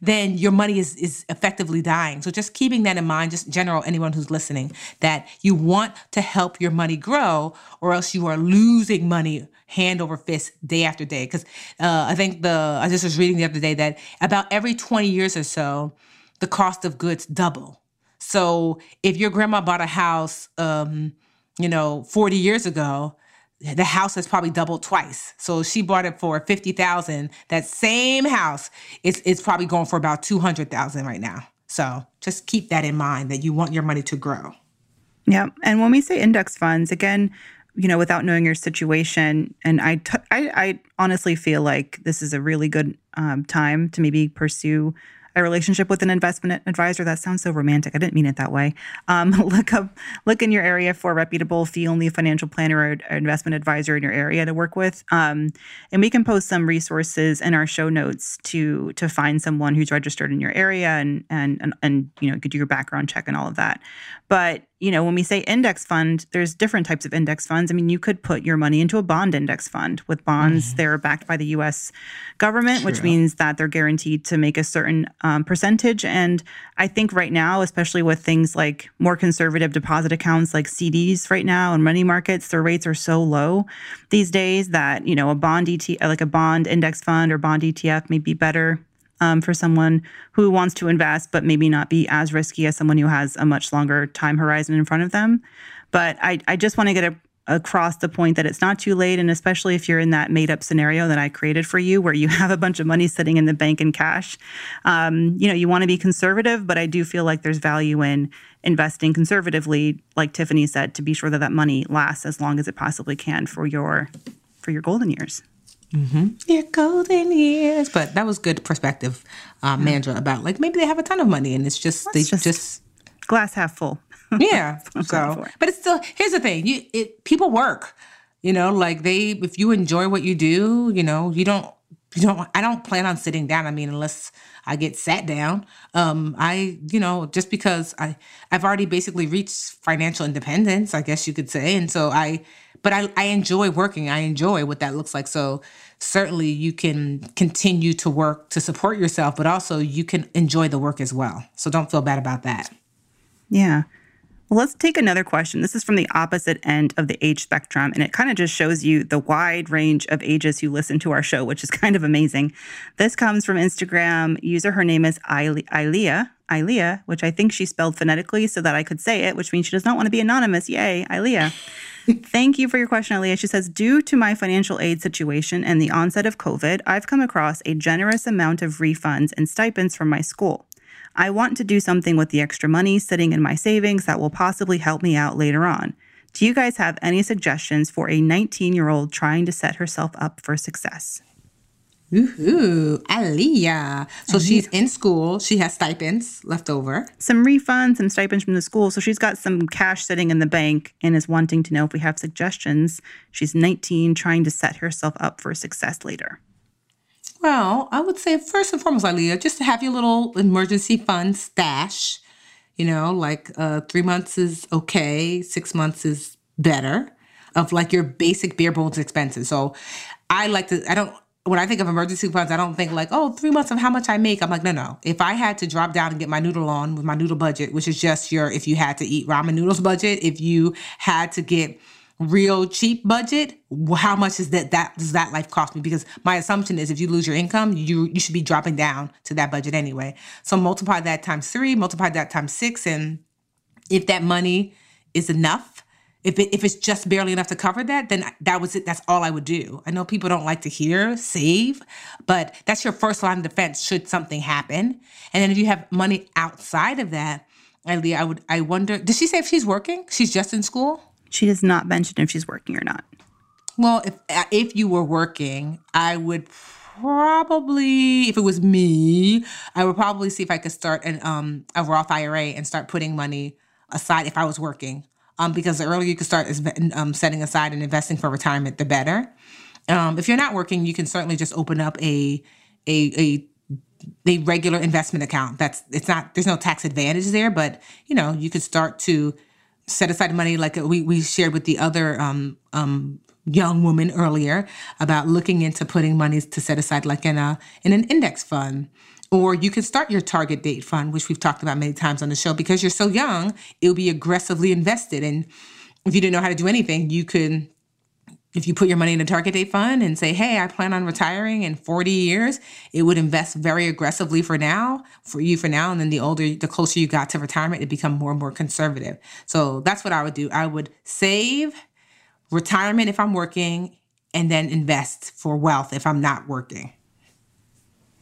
then your money is, is effectively dying. So just keeping that in mind, just general, anyone who's listening, that you want to help your money grow or else you are losing money hand over fist day after day. Because uh, I think the, I just was reading the other day that about every 20 years or so, the cost of goods double. So if your grandma bought a house, um, you know, 40 years ago, the house has probably doubled twice. So she bought it for 50,000. That same house is it's probably going for about 200,000 right now. So just keep that in mind that you want your money to grow. Yeah. And when we say index funds, again, you know, without knowing your situation, and I, t- I, I honestly feel like this is a really good um, time to maybe pursue a relationship with an investment advisor. That sounds so romantic. I didn't mean it that way. Um, look up, look in your area for a reputable fee-only financial planner or investment advisor in your area to work with. Um, and we can post some resources in our show notes to to find someone who's registered in your area and and and, and you know could do your background check and all of that. But you know, when we say index fund, there's different types of index funds. I mean, you could put your money into a bond index fund. With bonds, mm-hmm. they're backed by the U.S. government, True. which means that they're guaranteed to make a certain um, percentage. And I think right now, especially with things like more conservative deposit accounts like CDs right now and money markets, their rates are so low these days that you know a bond ET, like a bond index fund or bond ETF, may be better um, for someone who wants to invest, but maybe not be as risky as someone who has a much longer time horizon in front of them. But I, I just want to get a, across the point that it's not too late. And especially if you're in that made up scenario that I created for you, where you have a bunch of money sitting in the bank in cash, um, you know, you want to be conservative, but I do feel like there's value in investing conservatively, like Tiffany said, to be sure that that money lasts as long as it possibly can for your for your golden years. Mm-hmm. Your golden years. But that was good perspective, um, Mandra, about like maybe they have a ton of money and it's just Let's they just, just glass half full. yeah. so, but it's still here's the thing: you it people work. You know, like they if you enjoy what you do, you know, you don't you don't I don't plan on sitting down. I mean, unless I get sat down. Um, I, you know, just because I I've already basically reached financial independence, I guess you could say. And so I but I, I enjoy working. I enjoy what that looks like. So certainly you can continue to work to support yourself, but also you can enjoy the work as well. So don't feel bad about that. Yeah. Well, let's take another question. This is from the opposite end of the age spectrum, and it kind of just shows you the wide range of ages who listen to our show, which is kind of amazing. This comes from Instagram user. Her name is Ilea, Ilea, which I think she spelled phonetically so that I could say it, which means she does not want to be anonymous. Yay, Ilea. Thank you for your question, Ilea. She says, due to my financial aid situation and the onset of COVID, I've come across a generous amount of refunds and stipends from my school. I want to do something with the extra money sitting in my savings that will possibly help me out later on. Do you guys have any suggestions for a 19 year old trying to set herself up for success? Ooh, Aliyah. So Aliyah. she's in school. She has stipends left over. Some refunds, some stipends from the school. So she's got some cash sitting in the bank and is wanting to know if we have suggestions. She's 19, trying to set herself up for success later. Well, I would say first and foremost, Aliyah, just to have your little emergency fund stash. You know, like uh, three months is okay, six months is better of like your basic bare bones expenses. So I like to, I don't, when I think of emergency funds, I don't think like, oh, three months of how much I make. I'm like, no, no. If I had to drop down and get my noodle on with my noodle budget, which is just your, if you had to eat ramen noodles budget, if you had to get real cheap budget, how much is that that does that life cost me? Because my assumption is if you lose your income, you you should be dropping down to that budget anyway. So multiply that times three, multiply that times six, and if that money is enough, if it if it's just barely enough to cover that, then that was it. That's all I would do. I know people don't like to hear save, but that's your first line of defense should something happen. And then if you have money outside of that, Ilea, I would I wonder, did she say if she's working? She's just in school? She does not mention if she's working or not. Well, if if you were working, I would probably, if it was me, I would probably see if I could start an um a Roth IRA and start putting money aside if I was working. Um, because the earlier you can start um, setting aside and investing for retirement, the better. Um, if you're not working, you can certainly just open up a a a a regular investment account. That's it's not there's no tax advantage there, but you know you could start to set aside money like we we shared with the other um, um, young woman earlier about looking into putting money to set aside like in a in an index fund. Or you can start your target date fund, which we've talked about many times on the show. Because you're so young, it'll be aggressively invested. And if you didn't know how to do anything, you could if you put your money in a target date fund and say, hey, I plan on retiring in 40 years, it would invest very aggressively for now, for you for now. And then the older, the closer you got to retirement, it become more and more conservative. So that's what I would do. I would save retirement if I'm working and then invest for wealth if I'm not working.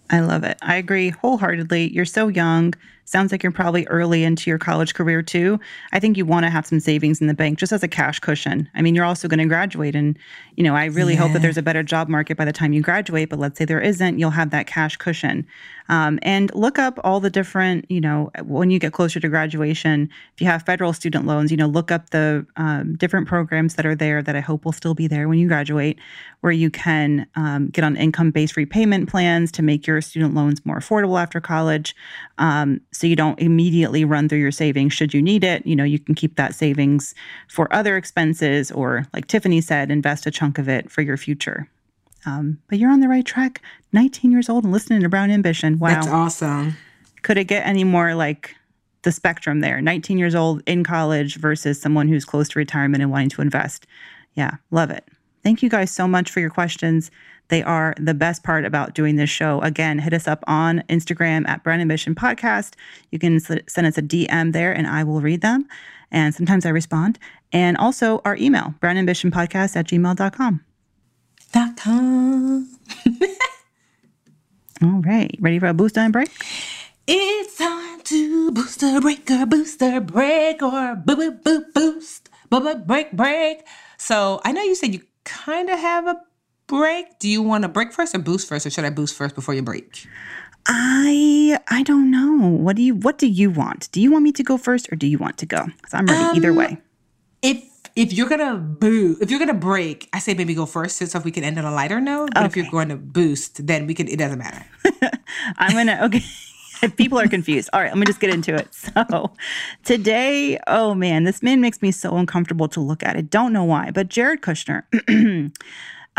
I love it. I agree wholeheartedly. You're so young. Sounds like you're probably early into your college career too. I think you want to have some savings in the bank just as a cash cushion. I mean, you're also going to graduate and, you know, I really yeah. hope that there's a better job market by the time you graduate, but let's say there isn't, you'll have that cash cushion. Um, and look up all the different, you know, when you get closer to graduation, if you have federal student loans, you know, look up the um, different programs that are there that I hope will still be there when you graduate, where you can um, get on income based repayment plans to make your student loans more affordable after college. Um, so you don't immediately run through your savings should you need it. You know, you can keep that savings for other expenses or, like Tiffany said, invest a chunk of it for your future. Um, but you're on the right track. 19 years old and listening to Brown Ambition. Wow. That's awesome. Could it get any more like the spectrum there? 19 years old in college versus someone who's close to retirement and wanting to invest. Yeah, love it. Thank you guys so much for your questions. They are the best part about doing this show. Again, hit us up on Instagram at Brown Ambition Podcast. You can send us a DM there and I will read them. And sometimes I respond. And also our email, brownambitionpodcast at gmail.com. Dot com. All right. Ready for a booster and break? It's time to booster breaker, booster break, or boo boo boo boost, boo boo break break. So I know you said you kind of have a break? Do you want to break first or boost first, or should I boost first before you break? I I don't know. What do you What do you want? Do you want me to go first, or do you want to go? Because I'm ready um, either way. If if you're gonna boo, if you're gonna break, I say maybe go first, so if we can end on a lighter note. But okay. if you're going to boost, then we can. It doesn't matter. I'm gonna okay. if people are confused. All right, let me just get into it. So, today, oh man, this man makes me so uncomfortable to look at. I don't know why, but Jared Kushner.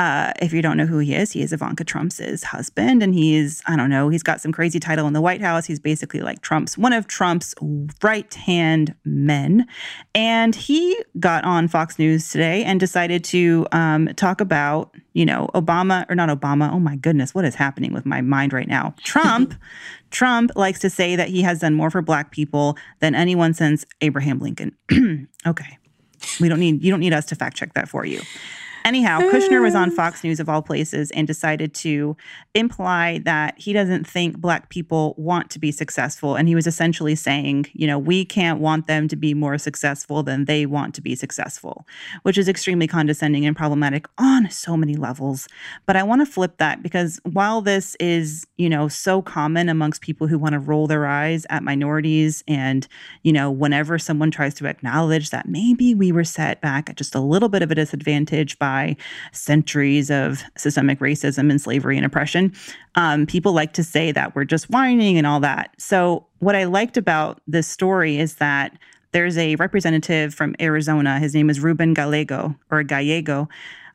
Uh, if you don't know who he is, he is Ivanka Trump's husband, and he's I don't know, he's got some crazy title in the White House. He's basically like Trump's one of Trump's right hand men, and he got on Fox News today and decided to um, talk about you know Obama or not Obama. Oh my goodness, what is happening with my mind right now? Trump. Trump likes to say that he has done more for Black people than anyone since Abraham Lincoln. okay. We don't need you don't need us to fact check that for you. Anyhow, Kushner was on mm. Fox News of all places and decided to imply that he doesn't think Black people want to be successful. And he was essentially saying, you know, we can't want them to be more successful than they want to be successful, which is extremely condescending and problematic on so many levels. But I want to flip that because while this is, you know, so common amongst people who want to roll their eyes at minorities and, you know, whenever someone tries to acknowledge that maybe we were set back at just a little bit of a disadvantage by by centuries of systemic racism and slavery and oppression. Um, people like to say that we're just whining and all that. So, what I liked about this story is that there's a representative from Arizona. His name is Ruben Gallego or Gallego.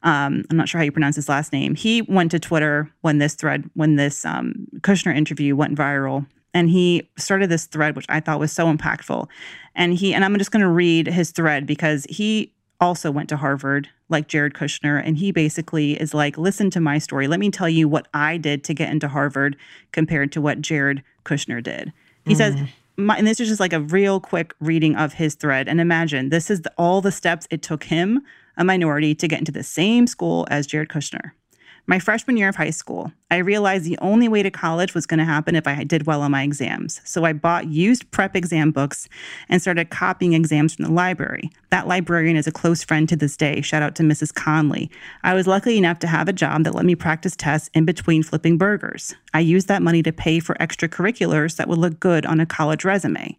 Um, I'm not sure how you pronounce his last name. He went to Twitter when this thread, when this um, Kushner interview went viral, and he started this thread, which I thought was so impactful. And he, and I'm just going to read his thread because he also went to Harvard, like Jared Kushner. And he basically is like, listen to my story. Let me tell you what I did to get into Harvard compared to what Jared Kushner did. He mm. says, my, and this is just like a real quick reading of his thread. And imagine this is the, all the steps it took him, a minority, to get into the same school as Jared Kushner. My freshman year of high school, I realized the only way to college was going to happen if I did well on my exams. So I bought used prep exam books and started copying exams from the library. That librarian is a close friend to this day. Shout out to Mrs. Conley. I was lucky enough to have a job that let me practice tests in between flipping burgers. I used that money to pay for extracurriculars that would look good on a college resume.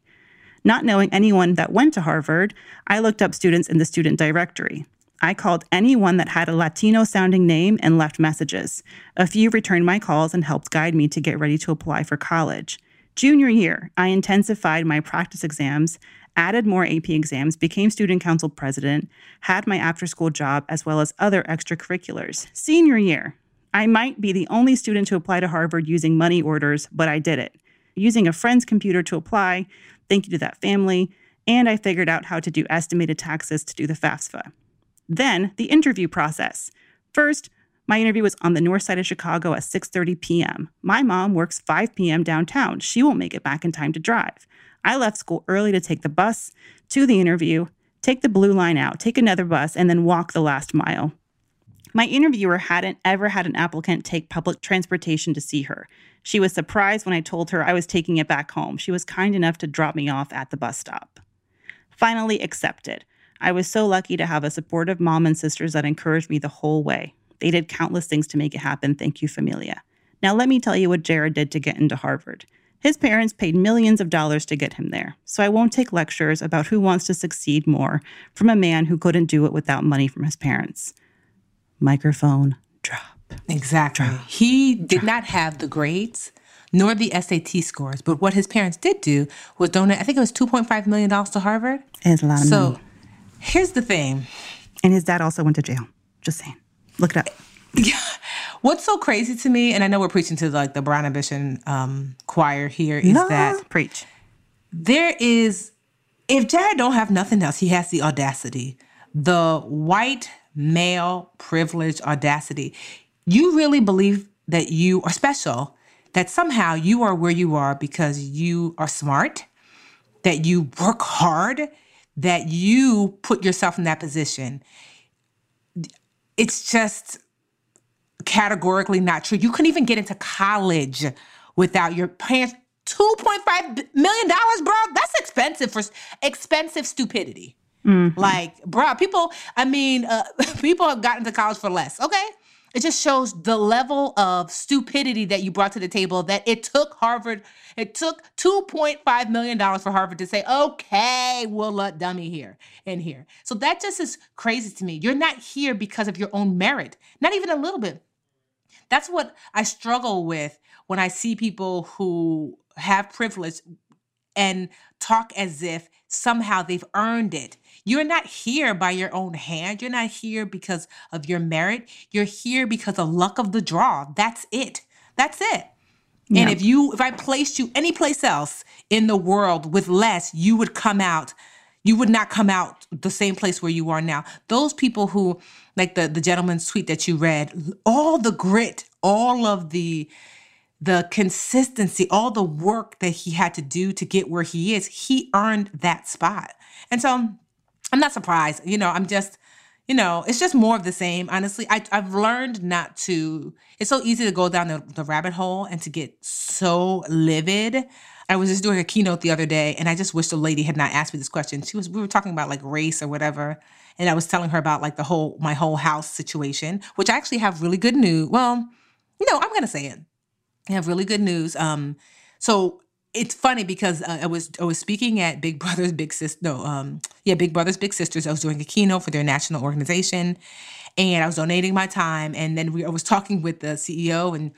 Not knowing anyone that went to Harvard, I looked up students in the student directory. I called anyone that had a Latino sounding name and left messages. A few returned my calls and helped guide me to get ready to apply for college. Junior year, I intensified my practice exams, added more AP exams, became student council president, had my after school job, as well as other extracurriculars. Senior year, I might be the only student to apply to Harvard using money orders, but I did it. Using a friend's computer to apply, thank you to that family, and I figured out how to do estimated taxes to do the FAFSA. Then, the interview process. First, my interview was on the north side of Chicago at 6:30 p.m. My mom works 5 p.m. downtown. She won't make it back in time to drive. I left school early to take the bus to the interview, take the blue line out, take another bus, and then walk the last mile. My interviewer hadn't ever had an applicant take public transportation to see her. She was surprised when I told her I was taking it back home. She was kind enough to drop me off at the bus stop. Finally accepted. I was so lucky to have a supportive mom and sisters that encouraged me the whole way. They did countless things to make it happen. Thank you, familia. Now, let me tell you what Jared did to get into Harvard. His parents paid millions of dollars to get him there, so I won't take lectures about who wants to succeed more from a man who couldn't do it without money from his parents. Microphone drop. Exactly. Drop. He did not have the grades nor the SAT scores, but what his parents did do was donate, I think it was $2.5 million to Harvard. It's a lot of so, money. Here's the thing. And his dad also went to jail. Just saying. Look it up. Yeah. What's so crazy to me, and I know we're preaching to like the Brown Ambition um, choir here, is no. that preach. There is, if Jared don't have nothing else, he has the audacity, the white male privilege audacity. You really believe that you are special, that somehow you are where you are because you are smart, that you work hard, that you put yourself in that position. It's just categorically not true. You couldn't even get into college without your parents. $2.5 million, bro. That's expensive for expensive stupidity. Mm-hmm. Like, bro, people, I mean, uh, people have gotten to college for less, okay? It just shows the level of stupidity that you brought to the table that it took Harvard, it took $2.5 million for Harvard to say, okay, we'll let dummy here and here. So that just is crazy to me. You're not here because of your own merit, not even a little bit. That's what I struggle with when I see people who have privilege and talk as if somehow they've earned it. You're not here by your own hand. You're not here because of your merit. You're here because of luck of the draw. That's it. That's it. Yeah. And if you if I placed you any place else in the world with less, you would come out you would not come out the same place where you are now. Those people who like the the gentleman's tweet that you read, all the grit, all of the the consistency, all the work that he had to do to get where he is, he earned that spot. And so I'm not surprised. You know, I'm just, you know, it's just more of the same. Honestly, I, I've learned not to, it's so easy to go down the, the rabbit hole and to get so livid. I was just doing a keynote the other day and I just wish the lady had not asked me this question. She was, we were talking about like race or whatever. And I was telling her about like the whole, my whole house situation, which I actually have really good news. Well, you know, I'm going to say it. I have really good news. Um, so it's funny because uh, I was I was speaking at Big Brothers Big Sis no um yeah Big Brothers Big Sisters I was doing a keynote for their national organization and I was donating my time and then we I was talking with the CEO and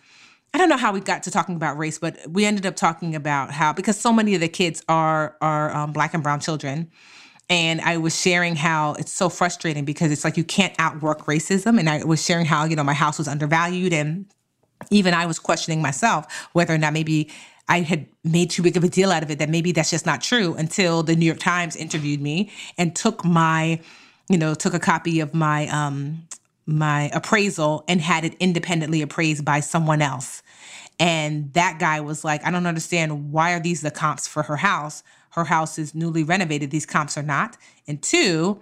I don't know how we got to talking about race but we ended up talking about how because so many of the kids are are um, black and brown children and I was sharing how it's so frustrating because it's like you can't outwork racism and I was sharing how you know my house was undervalued and even I was questioning myself whether or not maybe I had made too big of a deal out of it that maybe that's just not true until the New York Times interviewed me and took my, you know, took a copy of my um my appraisal and had it independently appraised by someone else. And that guy was like, I don't understand why are these the comps for her house? Her house is newly renovated. These comps are not. And two,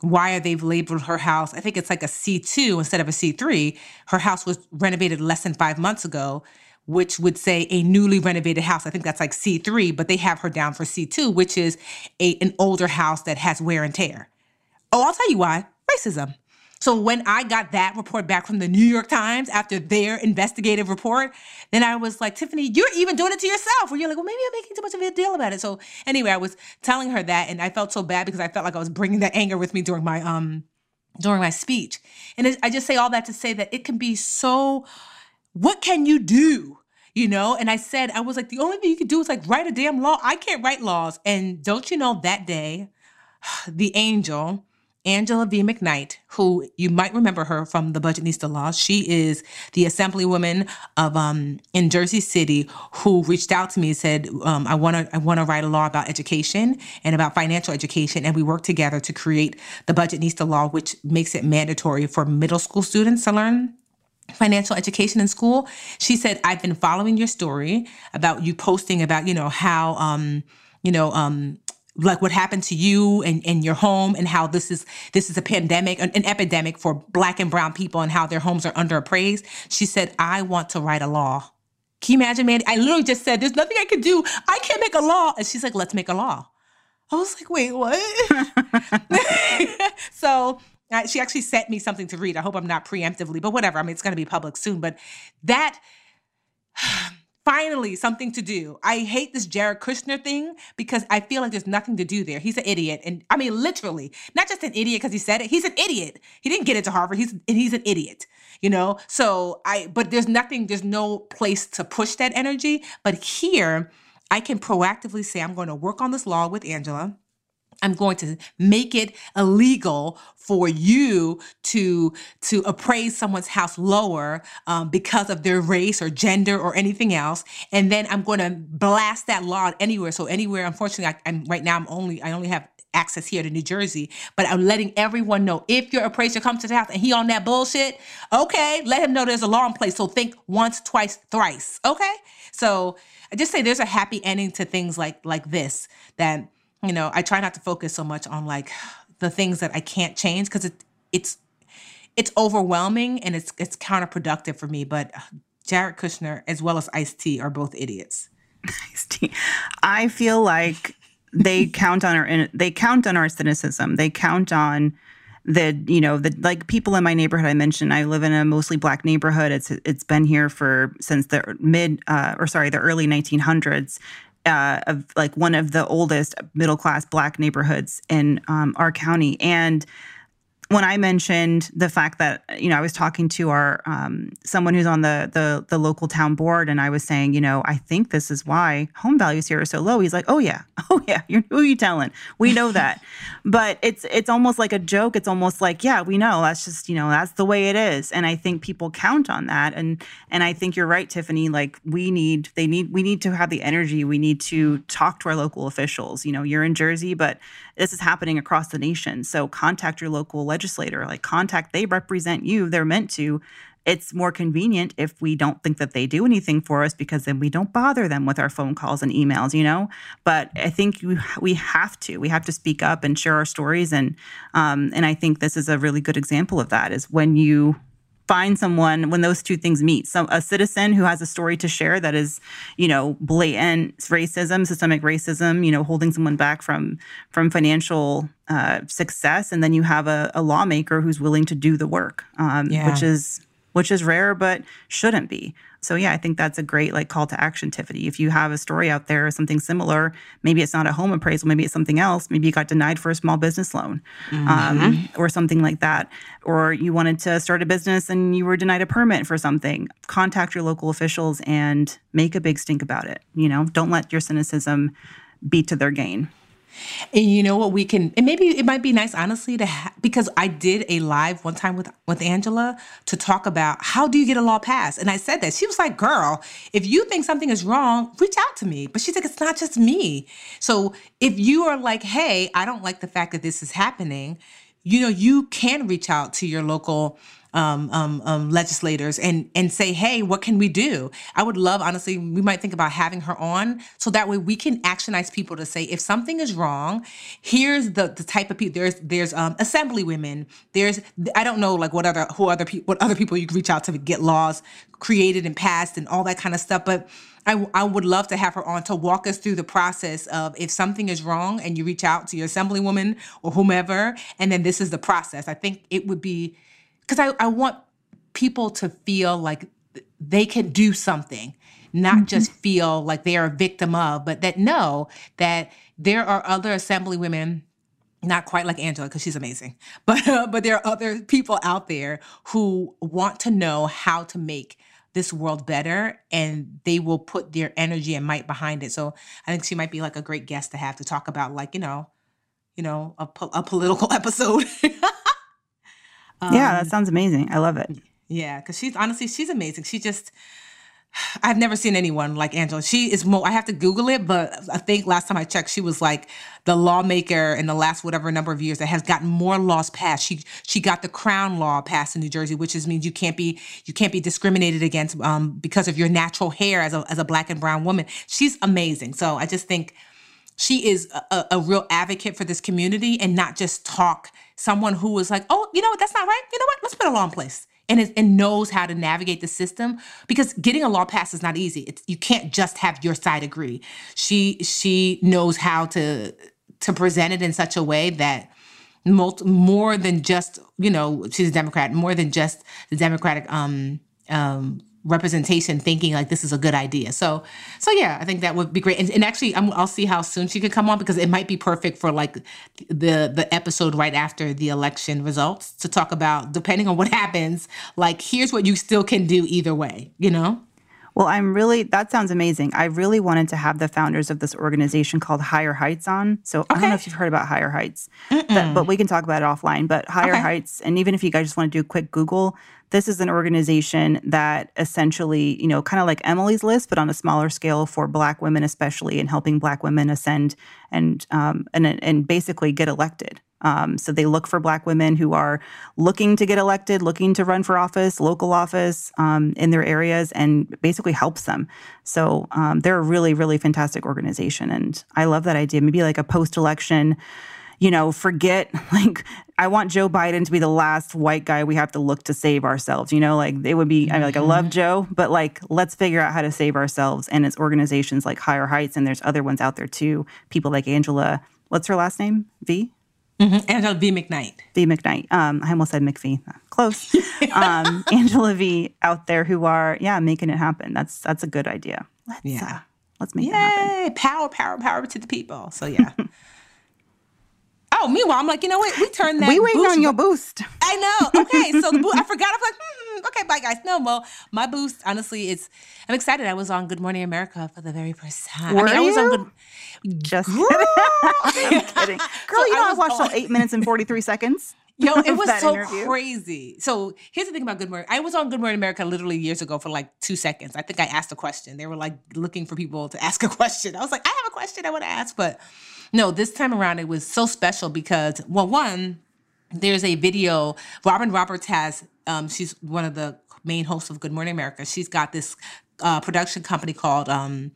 why are they labeled her house? I think it's like a C2 instead of a C3. Her house was renovated less than five months ago which would say a newly renovated house. I think that's like C3, but they have her down for C2, which is a, an older house that has wear and tear. Oh, I'll tell you why racism. So when I got that report back from the New York Times after their investigative report, then I was like, Tiffany, you're even doing it to yourself. Where you're like, well, maybe I'm making too much of a deal about it. So anyway, I was telling her that, and I felt so bad because I felt like I was bringing that anger with me during my um during my speech. And I just say all that to say that it can be so. What can you do? You know, and I said, I was like, the only thing you could do is like write a damn law. I can't write laws. And don't you know that day, the angel Angela V. McKnight, who you might remember her from the Budgetnista Law. She is the assemblywoman of um, in Jersey City who reached out to me and said, um, "I want to I want to write a law about education and about financial education." And we worked together to create the Budgetnista Law, which makes it mandatory for middle school students to learn financial education in school she said i've been following your story about you posting about you know how um you know um like what happened to you and, and your home and how this is this is a pandemic an, an epidemic for black and brown people and how their homes are underappraised. She said i want to write a law. Can you imagine man i literally just said there's nothing i could do. I can't make a law. And she's like let's make a law. I was like wait what? So uh, she actually sent me something to read. I hope i'm not preemptively but whatever. I mean it's going to be public soon but that finally something to do. I hate this Jared Kushner thing because I feel like there's nothing to do there. He's an idiot. And I mean, literally, not just an idiot because he said it, he's an idiot. He didn't get into Harvard. He's and he's an idiot, you know? So I but there's nothing, there's no place to push that energy. But here I can proactively say, I'm going to work on this law with Angela. I'm going to make it illegal for you to to appraise someone's house lower um, because of their race or gender or anything else, and then I'm going to blast that law anywhere. So anywhere, unfortunately, I, am right now I'm only I only have access here to New Jersey, but I'm letting everyone know if your appraiser comes to the house and he on that bullshit, okay, let him know there's a law in place. So think once, twice, thrice, okay? So I just say there's a happy ending to things like like this that you know, I try not to focus so much on like the things that I can't change because it it's it's overwhelming and it's it's counterproductive for me. But uh, Jared Kushner as well as Ice T are both idiots. Ice T. I feel like they count on our they count on our cynicism. They count on the you know the like people in my neighborhood I mentioned I live in a mostly black neighborhood it's it's been here for since the mid uh, or sorry the early 1900s uh, of like one of the oldest middle class black neighborhoods in um, our county. And when I mentioned the fact that you know I was talking to our um, someone who's on the, the the local town board, and I was saying, you know, I think this is why home values here are so low. He's like, oh yeah, oh yeah, you're who are you telling? We know that, but it's it's almost like a joke. It's almost like yeah, we know that's just you know that's the way it is, and I think people count on that, and and I think you're right, Tiffany. Like we need they need we need to have the energy. We need to talk to our local officials. You know, you're in Jersey, but this is happening across the nation. So contact your local legislator, like contact, they represent you, they're meant to. It's more convenient if we don't think that they do anything for us because then we don't bother them with our phone calls and emails, you know. But I think we have to. We have to speak up and share our stories, and um, and I think this is a really good example of that. Is when you find someone when those two things meet. So a citizen who has a story to share that is, you know, blatant racism, systemic racism, you know, holding someone back from from financial uh, success, and then you have a, a, lawmaker who's willing to do the work, um, yeah. which is which is rare but shouldn't be. So yeah, I think that's a great like call to action, Tiffany. If you have a story out there or something similar, maybe it's not a home appraisal, maybe it's something else. Maybe you got denied for a small business loan, mm-hmm. um, or something like that, or you wanted to start a business and you were denied a permit for something. Contact your local officials and make a big stink about it. You know, don't let your cynicism be to their gain. And you know what we can, and maybe it might be nice, honestly, to ha- because I did a live one time with with Angela to talk about how do you get a law passed, and I said that she was like, "Girl, if you think something is wrong, reach out to me." But she's like, "It's not just me." So if you are like, "Hey, I don't like the fact that this is happening," you know, you can reach out to your local um, um, um, legislators and and say, hey, what can we do? I would love, honestly, we might think about having her on so that way we can actionize people to say, if something is wrong, here's the the type of people. There's there's um, assembly women. There's I don't know like what other who other people what other people you can reach out to get laws created and passed and all that kind of stuff, but. I, I would love to have her on to walk us through the process of if something is wrong and you reach out to your assemblywoman or whomever, and then this is the process. I think it would be because I, I want people to feel like they can do something, not mm-hmm. just feel like they are a victim of, but that know that there are other assembly women not quite like Angela because she's amazing, but uh, but there are other people out there who want to know how to make this world better, and they will put their energy and might behind it. So I think she might be like a great guest to have to talk about, like you know, you know, a, a political episode. um, yeah, that sounds amazing. I love it. Yeah, because she's honestly she's amazing. She just I've never seen anyone like Angela. She is more, I have to Google it, but I think last time I checked, she was like the lawmaker in the last whatever number of years that has gotten more laws passed. She she got the Crown Law passed in New Jersey, which is means you can't be you can't be discriminated against um, because of your natural hair as a as a black and brown woman. She's amazing. So I just think she is a, a real advocate for this community and not just talk someone who was like, oh, you know what, that's not right. You know what, let's put a law in place and, and knows how to navigate the system because getting a law passed is not easy. It's, you can't just have your side agree. She she knows how to to present it in such a way that more than just you know she's a Democrat, more than just the Democratic um, um, representation thinking like this is a good idea. So so yeah, I think that would be great. And, and actually, i will see how soon she could come on because it might be perfect for like the the episode right after the election results to talk about depending on what happens. Like here's what you still can do either way. You know. Well, I'm really, that sounds amazing. I really wanted to have the founders of this organization called Higher Heights on. So okay. I don't know if you've heard about Higher Heights, but, but, we can talk about it offline. But Higher okay. Heights, and even if you guys just want to do a quick Google, this is an organization that essentially, you know, kind of like Emily's List, but on a smaller scale for Black women, especially, and helping Black women ascend and um, and and basically get elected. Um, so they look for Black women who are looking to get elected, looking to run for office, local office um, in their areas, and basically helps them. So um, they're a really, really fantastic organization, and I love that idea. Maybe like a post-election you know, forget like I want Joe Biden to be the last white guy we have to look to save ourselves. You know, like it would be. I mean, like I love mm-hmm. Joe, but like let's figure out how to save ourselves. And it's organizations like Higher Heights, and there's other ones out there too. People like Angela. What's her last name? V. Mm-hmm. Angela V. McKnight. V. McKnight. Um, I almost said McVie. Close. um, Angela V. out there who are yeah making it happen. That's that's a good idea. Let's yeah. Uh, let's make Yay! it happen. Power, power, power to the people. So yeah. Oh, meanwhile, I'm like, you know what? We turned that. We waiting on your boost. I know. Okay, so the boost. I forgot. I'm like, hmm, Mm, okay, bye guys. No, well, my boost. Honestly, it's. I'm excited. I was on Good Morning America for the very first time. Were I, mean, I was on Good. Just kidding. I'm kidding, girl. So you know I, I watched all eight minutes and forty three seconds. Yo, it was so interview. crazy. So here's the thing about Good Morning. I was on Good Morning America literally years ago for like two seconds. I think I asked a question. They were like looking for people to ask a question. I was like, I have a question I want to ask, but no, this time around it was so special because, well, one, there's a video. Robin Roberts has, um, she's one of the main hosts of Good Morning America. She's got this uh, production company called um,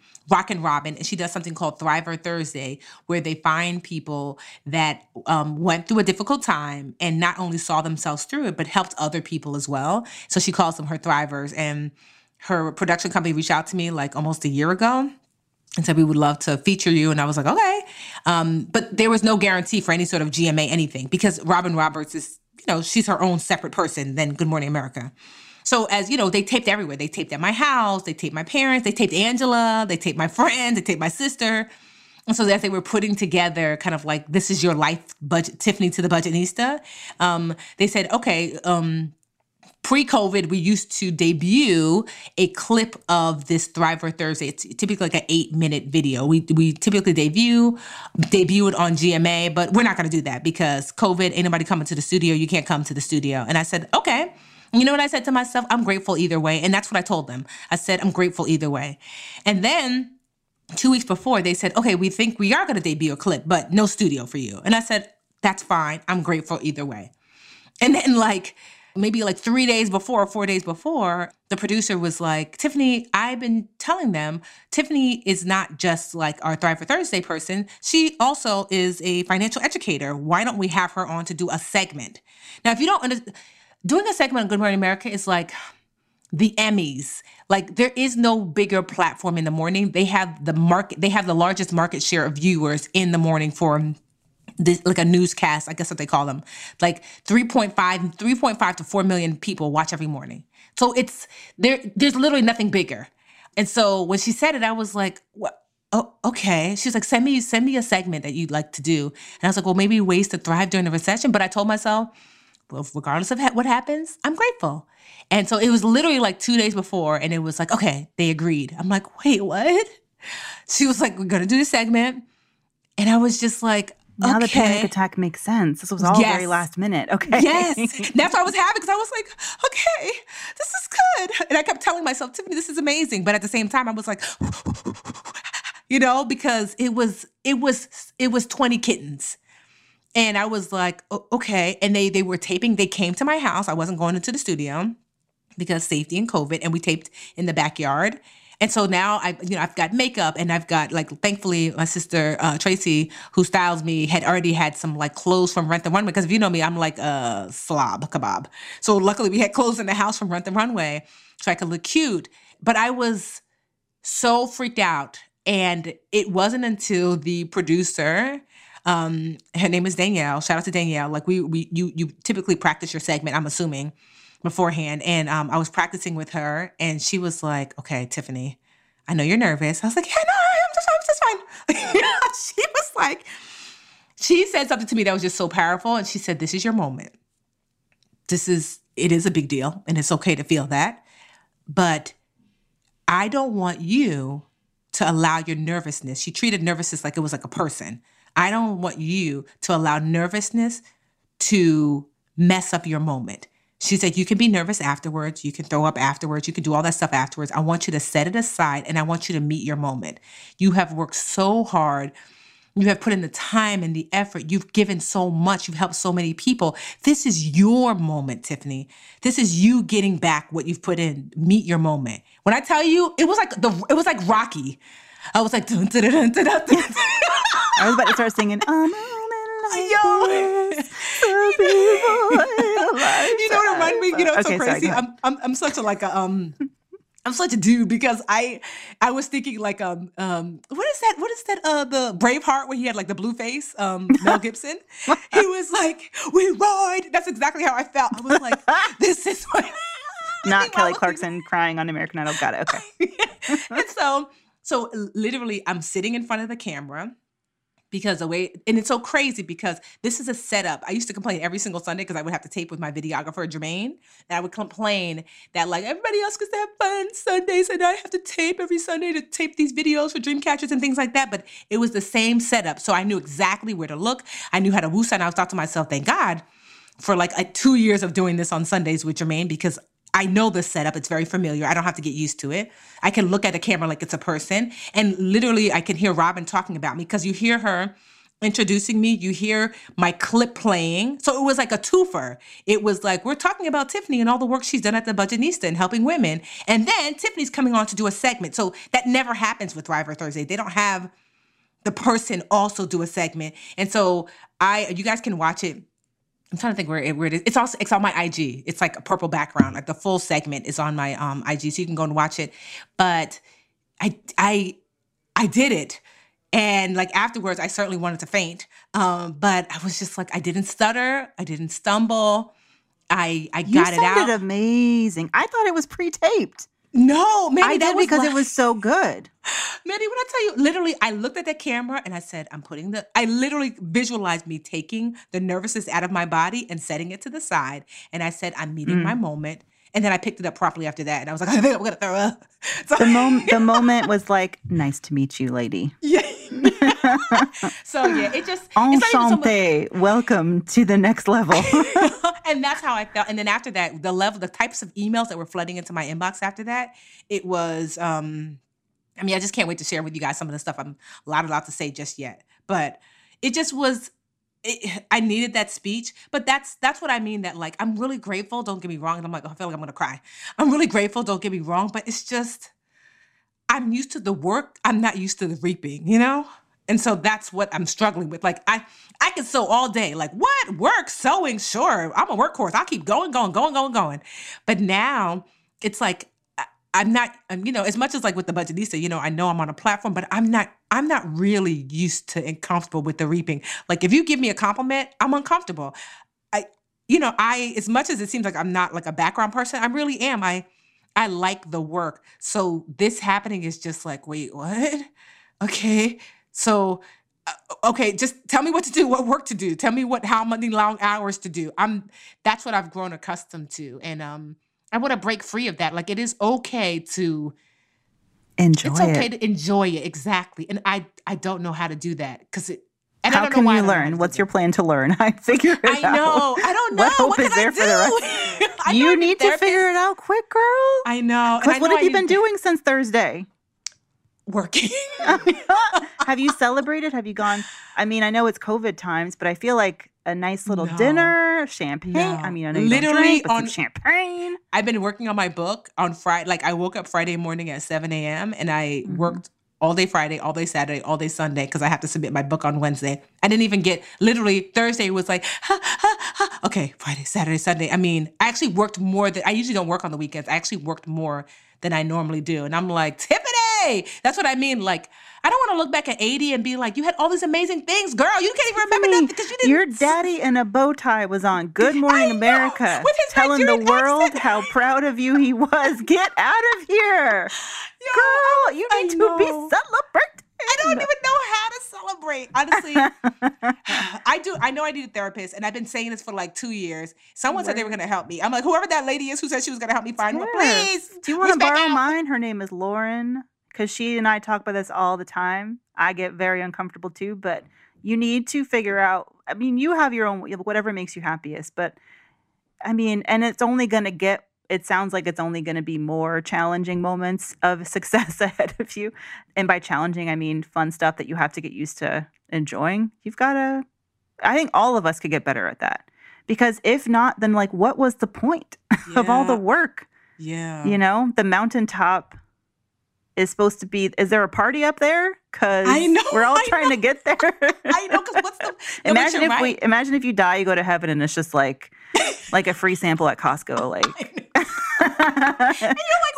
and Robin, and she does something called Thriver Thursday, where they find people that um, went through a difficult time and not only saw themselves through it, but helped other people as well. So she calls them her Thrivers. And her production company reached out to me like almost a year ago and said we would love to feature you. And i was like okay. Um, but there was no guarantee for any sort of gma anything because robin roberts is you know she's her own separate person than good morning america. So as you know they taped everywhere. They taped at my house. They taped my parents. They taped angela. They taped my friend they taped my sister. And so as they were putting together kind of like this is your life budget tiffany to the budgetnista um, they said okay um, pre-COVID, we used to debut a clip of this Thriver Thursday. It's typically like an eight-minute video. We we typically debut debut it on GMA, but we're not going to do that because COVID. Ain't nobody coming to the studio. You can't come to the studio. And I said, okay. You know what I said to myself? I'm grateful either way, and that's what I told them. I said I'm grateful either way. And then two weeks before, they said, okay, we think we are going to debut a clip, but no studio for you. And I said, that's fine. I'm grateful either way. And then like maybe like three days before, or four days before, the producer was like, Tiffany, I've been telling them Tiffany is not just like our Thriver Thursday person. She also is a financial educator. Why don't we have her on to do a segment? Now, if you don't understand, doing a segment on Good Morning America is like, the Emmys. Like there is no bigger platform in the morning. They have the market they have the largest market share of viewers in the morning for this, like a newscast, I guess what they call them. Like 3.5, 3.5 to 4 million people watch every morning. So it's there there's literally nothing bigger. And so when she said it, I was like, what oh, okay. She's like, send me, send me a segment that you'd like to do. And I was like, well, maybe ways to thrive during the recession. But I told myself, well, regardless of ha- what happens, I'm grateful. And so it was literally like two days before, and it was like, okay, they agreed. I'm like, wait, what? She was like, we're gonna do the segment. And I was just like, Now the panic attack makes sense. This was all very last minute. Okay. Yes. That's what I was happy because I was like, okay, this is good. And I kept telling myself, Tiffany, this is amazing. But at the same time, I was like, you know, because it was, it was, it was 20 kittens. And I was like, okay. And they they were taping, they came to my house. I wasn't going into the studio because safety and COVID, and we taped in the backyard. And so now I, you know, I've got makeup and I've got like, thankfully, my sister uh, Tracy, who styles me, had already had some like clothes from Rent the Runway because if you know me, I'm like a slob kebab. So luckily, we had clothes in the house from Rent the Runway, so I could look cute. But I was so freaked out, and it wasn't until the producer um her name is danielle shout out to danielle like we we you you typically practice your segment i'm assuming beforehand and um i was practicing with her and she was like okay tiffany i know you're nervous. I was like yeah no i'm just i'm just fine. She was like she said something to me that was just so powerful and she said this is your moment. This is it is a big deal and it's okay to feel that but i don't want you to allow your nervousness. She treated nervousness like it was like a person. I don't want you to allow nervousness to mess up your moment she said you can be nervous afterwards you can throw up afterwards you can do all that stuff afterwards i want you to set it aside and i want you to meet your moment you have worked so hard you have put in the time and the effort. You've given so much. You've helped so many people. This is your moment, Tiffany. This is you getting back what you've put in. Meet your moment. When I tell you, it was like the it was like Rocky. I was like, dun, dun, dun. I was about to start singing. Moment like Yo. this, so beautiful, like you know what it reminded me? You know, it's Okay, so crazy. ahead. I'm, I'm I'm such a like a um. I'm such a dude because I I was thinking like um um what is that what is that uh the Braveheart where he had like the blue face um Mel Gibson he was like we ride that's exactly how I felt I was like this is what Not Kelly Clarkson crying on American Idol. Got it. Okay. and so so literally I'm sitting in front of the camera because the way and it's so crazy because this is a setup. I used to complain every single Sunday because I would have to tape with my videographer Jermaine, and I would complain that like everybody else gets to have fun Sundays, and I have to tape every Sunday to tape these videos for Dreamcatchers and things like that. But it was the same setup, so I knew exactly where to look. I knew how to woo, and I was thought to myself, thank God for like a, two years of doing this on Sundays with Jermaine because I know the setup. It's very familiar. I don't have to get used to it. I can look at a camera like it's a person. And literally, I can hear Robin talking about me because you hear her introducing me. You hear my clip playing. So it was like a twofer. It was like, we're talking about Tiffany and all the work she's done at the Budgetnista and helping women. And then Tiffany's coming on to do a segment. So that never happens with Thriver Thursday. They don't have the person also do a segment. And so I, you guys can watch it. I'm trying to think where it, where it is. It's also it's on my IG. It's like a purple background. Like the full segment is on my um IG, so you can go and watch it. But I I I did it. And like afterwards, I certainly wanted to faint. Um, but I was just like, I didn't stutter, I didn't stumble. I I You got it out. amazing. I thought it was pre-taped. No, Mandi, I that did was because it was so good. Mandi, when I tell you, literally, I looked at that camera and I said, I'm putting the, I literally visualized me taking the nervousness out of my body and setting it to the side. And I said, I'm meeting Mm. my moment. And then I picked it up properly after that. And I was like, I think I'm going to throw up. So, The moment the moment was like, nice to meet you, lady. yeah. so yeah, it just, not even so. Welcome to the next level. and that's how I felt. And then after that, the level, the types of emails that were flooding into my inbox after that, it was, um, I mean, I just can't wait to share with you guys some of the stuff I'm a lot, a lot to say just yet. But it just was, it, I needed that speech. But that's that's what I mean. That like, I'm really grateful. Don't get me wrong. And I'm like, oh, I feel like I'm gonna cry. I'm really grateful. Don't get me wrong. But it's just, I'm used to the work. I'm not used to the reaping. You know. And so that's what I'm struggling with. Like I, I can sew all day. Like what work sewing? Sure, I'm a workhorse. I'll keep going, going, going, going, going. But now it's like I'm not, um, you know, as much as like with the Budgetnista, you know, I know I'm on a platform, but I'm not, I'm not really used to and comfortable with the reaping. Like if you give me a compliment, I'm uncomfortable. I, you know, I, as much as it seems like I'm not like a background person, I really am. I, I like the work. So this happening is just like, wait, what? Okay. So, uh, okay, just tell me what to do, what work to do. Tell me what, how many long hours to do. I'm, that's what I've grown accustomed to. And, um, I want to break free of that. Like it is okay to enjoy it's okay it. to enjoy it exactly. And I I don't know how to do that because it. And How can you learn? What's your plan to learn? I figure it I out. know. I don't know. What hope can is there I for the do? I know you need to figure it out quick, girl. I know. Because what know have I you been to- doing since Thursday? Working. have you celebrated? Have you gone? I mean, I know it's COVID times, but I feel like a nice little No. dinner, champagne. No. I mean, I know Literally drink, on- champagne. I've been working on my book on Friday. Like I woke up Friday morning at 7 a.m. and I Mhm. worked all day Friday, all day Saturday, all day Sunday because I have to submit my book on Wednesday. I didn't even get literally Thursday was like, ha, ha, ha. okay, Friday, Saturday, Sunday. I mean, I actually worked more than I usually don't work on the weekends. I actually worked more than I normally do. And I'm like, Tiffany, that's what I mean. Like, I don't want to look back at 80 and be like, you had all these amazing things, girl. You can't even remember nothing because you didn't. Your daddy in a bow tie was on Good Morning America, with his telling the world accent. how proud of you he was. Get out of here, Yo, girl! You need to be celebrated. I don't even know how to celebrate. Honestly, I do. I know I need a therapist, and I've been saying this for like two years. Someone said they were going to help me. I'm like, whoever that lady is who said she was going to help me find one, Yes. please. Do you want to borrow mine? Her name is Lauren because she and I talk about this all the time. I get very uncomfortable too, but you need to figure out. I mean, you have your own whatever makes you happiest, but I mean, and it's only going to get. It sounds like it's only going to be more challenging moments of success ahead of you, and by challenging, I mean fun stuff that you have to get used to enjoying. You've got to. I think all of us could get better at that. Because if not, then like, what was the point of all the work? Yeah. you know the mountaintop is supposed to be is there a party up there? Because I know, we're all I trying to get there. I know because what's the no, imagine if we imagine if you die you go to heaven and it's just like like a free sample at costco like.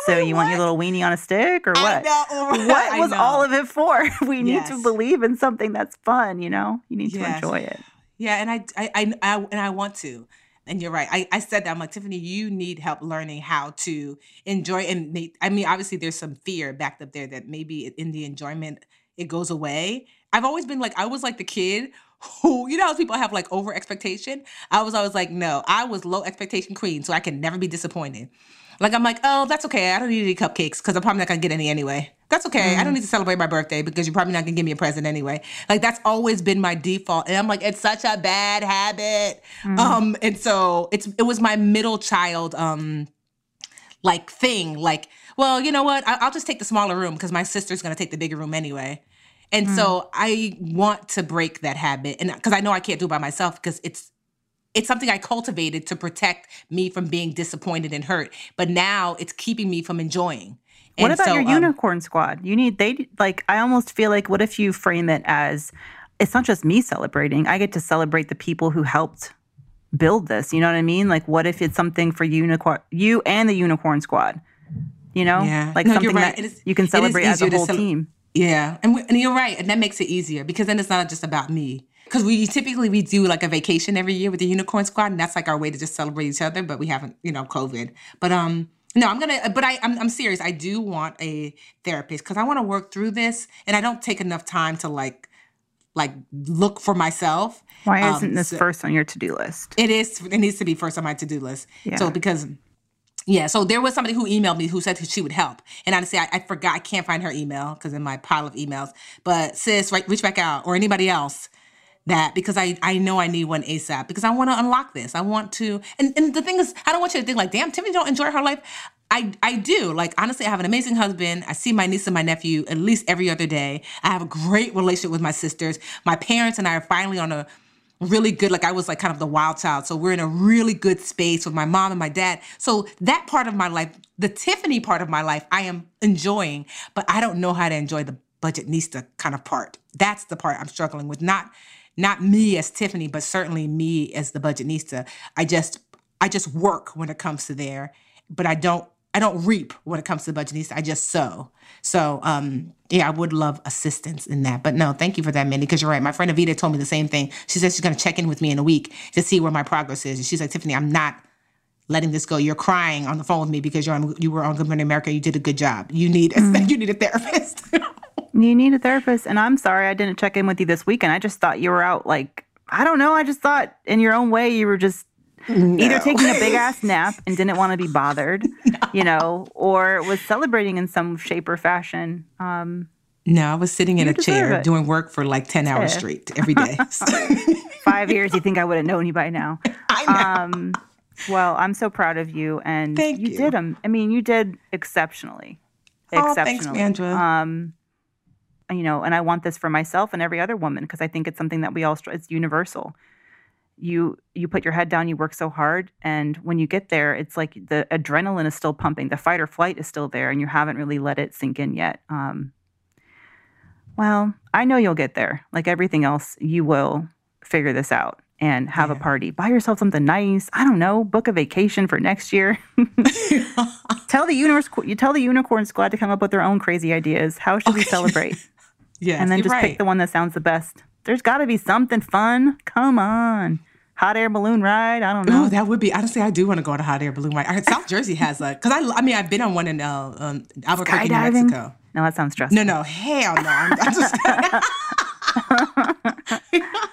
so "Wait, you want your little weenie on a stick or what? know, right? what was all of it for? We need to believe in something that's fun you know? You need Yes. to enjoy it. Yeah, and I, I, I, I, and I want to. And you're right. I, I said that. I'm like Tiffany. You need help learning how to enjoy. And make, I mean, obviously, there's some fear backed up there that maybe in the enjoyment it goes away. I've always been like, I was like the kid who, you know, how people have like over expectation. I was always like, no, I was low expectation queen, so I can never be disappointed. Like I'm like, oh, that's okay. I don't need any cupcakes because I'm probably not gonna get any anyway. That's okay. I don't need to celebrate my birthday because you're probably not gonna give me a present anyway. Like that's always been my default, and I'm like, it's such a bad habit. Um, and so it's it was my middle child um like thing. Like, well, you know what? I, I'll just take the smaller room because my sister's gonna take the bigger room anyway. And so I want to break that habit, and because I know I can't do it by myself because it's it's something I cultivated to protect me from being disappointed and hurt. But now it's keeping me from enjoying. What And about so, your um, unicorn squad? You need they like I almost feel like what if you frame it as it's not just me celebrating. I get to celebrate the people who helped build this. You know what I mean? Like what if it's something for unicorn you and the unicorn squad? You know? Yeah. Like No, something right. that you can celebrate as a whole team. Yeah, and, we, and you're right, and that makes it easier because then it's not just about me. Because we typically we do like a vacation every year with the Unicorn Squad, and that's like our way to just celebrate each other. But we haven't, you know, COVID. But um, no, I'm gonna. But I, I'm, I'm serious. I do want a therapist because I want to work through this, and I don't take enough time to like, like look for myself. Why Um, isn't this so- first on your to-do list? It is. It needs to be first on my to do list. Yeah. So because, yeah. So there was somebody who emailed me who said she would help, and honestly, I, I forgot. I can't find her email because in my pile of emails. But sis, right, reach back out or anybody else that because I I know I need one ASAP because I want to unlock this. I want to, and and the thing is, I don't want you to think like, damn, Tiffany don't enjoy her life. I, I do. Like, honestly, I have an amazing husband. I see my niece and my nephew at least every other day. I have a great relationship with my sisters. My parents and I are finally on a really good like i was like kind of the wild child so we're in a really good space with my mom and my dad so that part of my life the tiffany part of my life i am enjoying but i don't know how to enjoy the Budgetnista kind of part that's the part i'm struggling with not not me as tiffany but certainly me as the Budgetnista i just i just work when it comes to there but i don't I don't reap when it comes to budgeting. I just sow. So um, yeah, I would love assistance in that. But no, thank you for that, Mandi, because you're right. My friend Evita told me the same thing. She said she's going to check in with me in a week to see where my progress is. And she's like, Tiffany, I'm not letting this go. You're crying on the phone with me because you're on, you were on Good Morning America. You did a good job. You need a, mm. you need a therapist. you need a therapist. And I'm sorry I didn't check in with you this weekend. I just thought you were out like I don't know. I just thought in your own way you were just no. either taking a big ass nap and didn't want to be bothered, no. you know, or was celebrating in some shape or fashion. Um, no, I was sitting in a chair it. doing work for like 10 hours straight every day. Five years, you think I would have known you by now. I know. Um, well, I'm so proud of you, and Thank you, you. did them. I mean, you did exceptionally. Oh, exceptionally. thanks, Mandra. Um, you know, and I want this for myself and every other woman because I think it's something that we all it's universal. You you put your head down, you work so hard, and when you get there, it's like the adrenaline is still pumping, the fight or flight is still there, and you haven't really let it sink in yet. Um, well, I know you'll get there. Like everything else, you will figure this out and have yeah. a party. Buy yourself something nice. I don't know. Book a vacation for next year. tell the universe. You tell the unicorn squad to come up with their own crazy ideas. How should okay. we celebrate? yeah, and then just right. pick the one that sounds the best. There's got to be something fun. Come on. Hot air balloon ride. I don't know. Oh, that would be honestly. I do want to go on a hot air balloon ride. South Jersey has a because I. I mean, I've been on one in uh, um, Albuquerque, New Mexico. No, that sounds stressful. No, no, hell no. I'm, I'm just.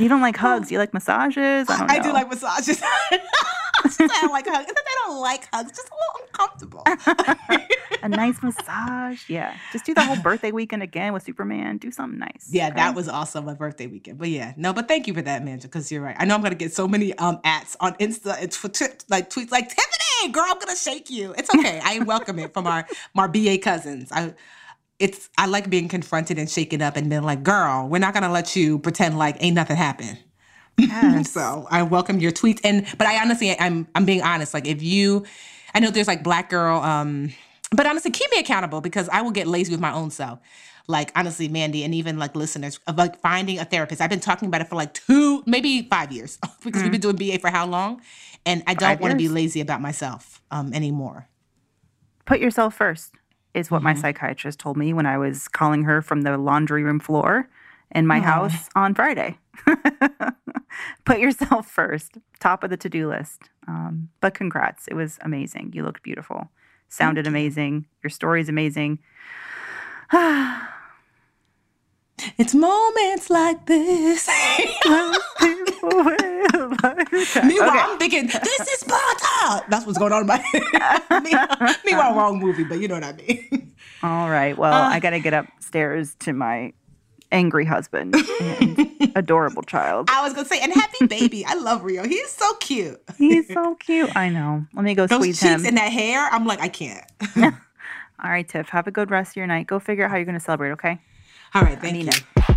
You don't like hugs. You like massages. I, I do like massages. I like hugs. I don't like hugs. Just a little uncomfortable. A nice massage. Yeah. Just do the whole birthday weekend again with Superman. Do something nice. Yeah, okay? that was also my birthday weekend. But yeah, no, but thank you for that, Mandi, because you're right. I know I'm gonna get so many um ats on Insta and Twitter, like tweets like Tiffany, girl, I'm gonna shake you. It's okay. I welcome it from our our BA cousins. I it's I like being confronted and shaken up and being like, girl, we're not gonna let you pretend like ain't nothing happened. Yes. so I welcome your tweets. And but I honestly I'm I'm being honest. Like if you I know there's like black girl, um, but honestly, keep me accountable because I will get lazy with my own self. Like honestly, Mandi, and even like listeners of like finding a therapist. I've been talking about it for like two, maybe five years because mm-hmm. we've been doing BA for how long, and I don't want to be lazy about myself um, anymore. Put yourself first is what mm-hmm. my psychiatrist told me when I was calling her from the laundry room floor in my house on Friday. Put yourself first, top of the to do list. Um, but congrats, it was amazing. You looked beautiful, sounded amazing. Your story's amazing. it's moments like this. Meanwhile, okay. I'm thinking, this is Sparta. That's what's going on in my head. Meanwhile, wrong movie, but you know what I mean. All right. Well, uh, I got to get upstairs to my angry husband and adorable child. I was gonna say, and happy baby. I love Rio. He's so cute. He's so cute. I know. Let me go Those squeeze cheeks him. and that hair. I'm like, I can't. All right, Tiff. Have a good rest of your night. Go figure out how you're gonna celebrate. Okay. All right. Thank you.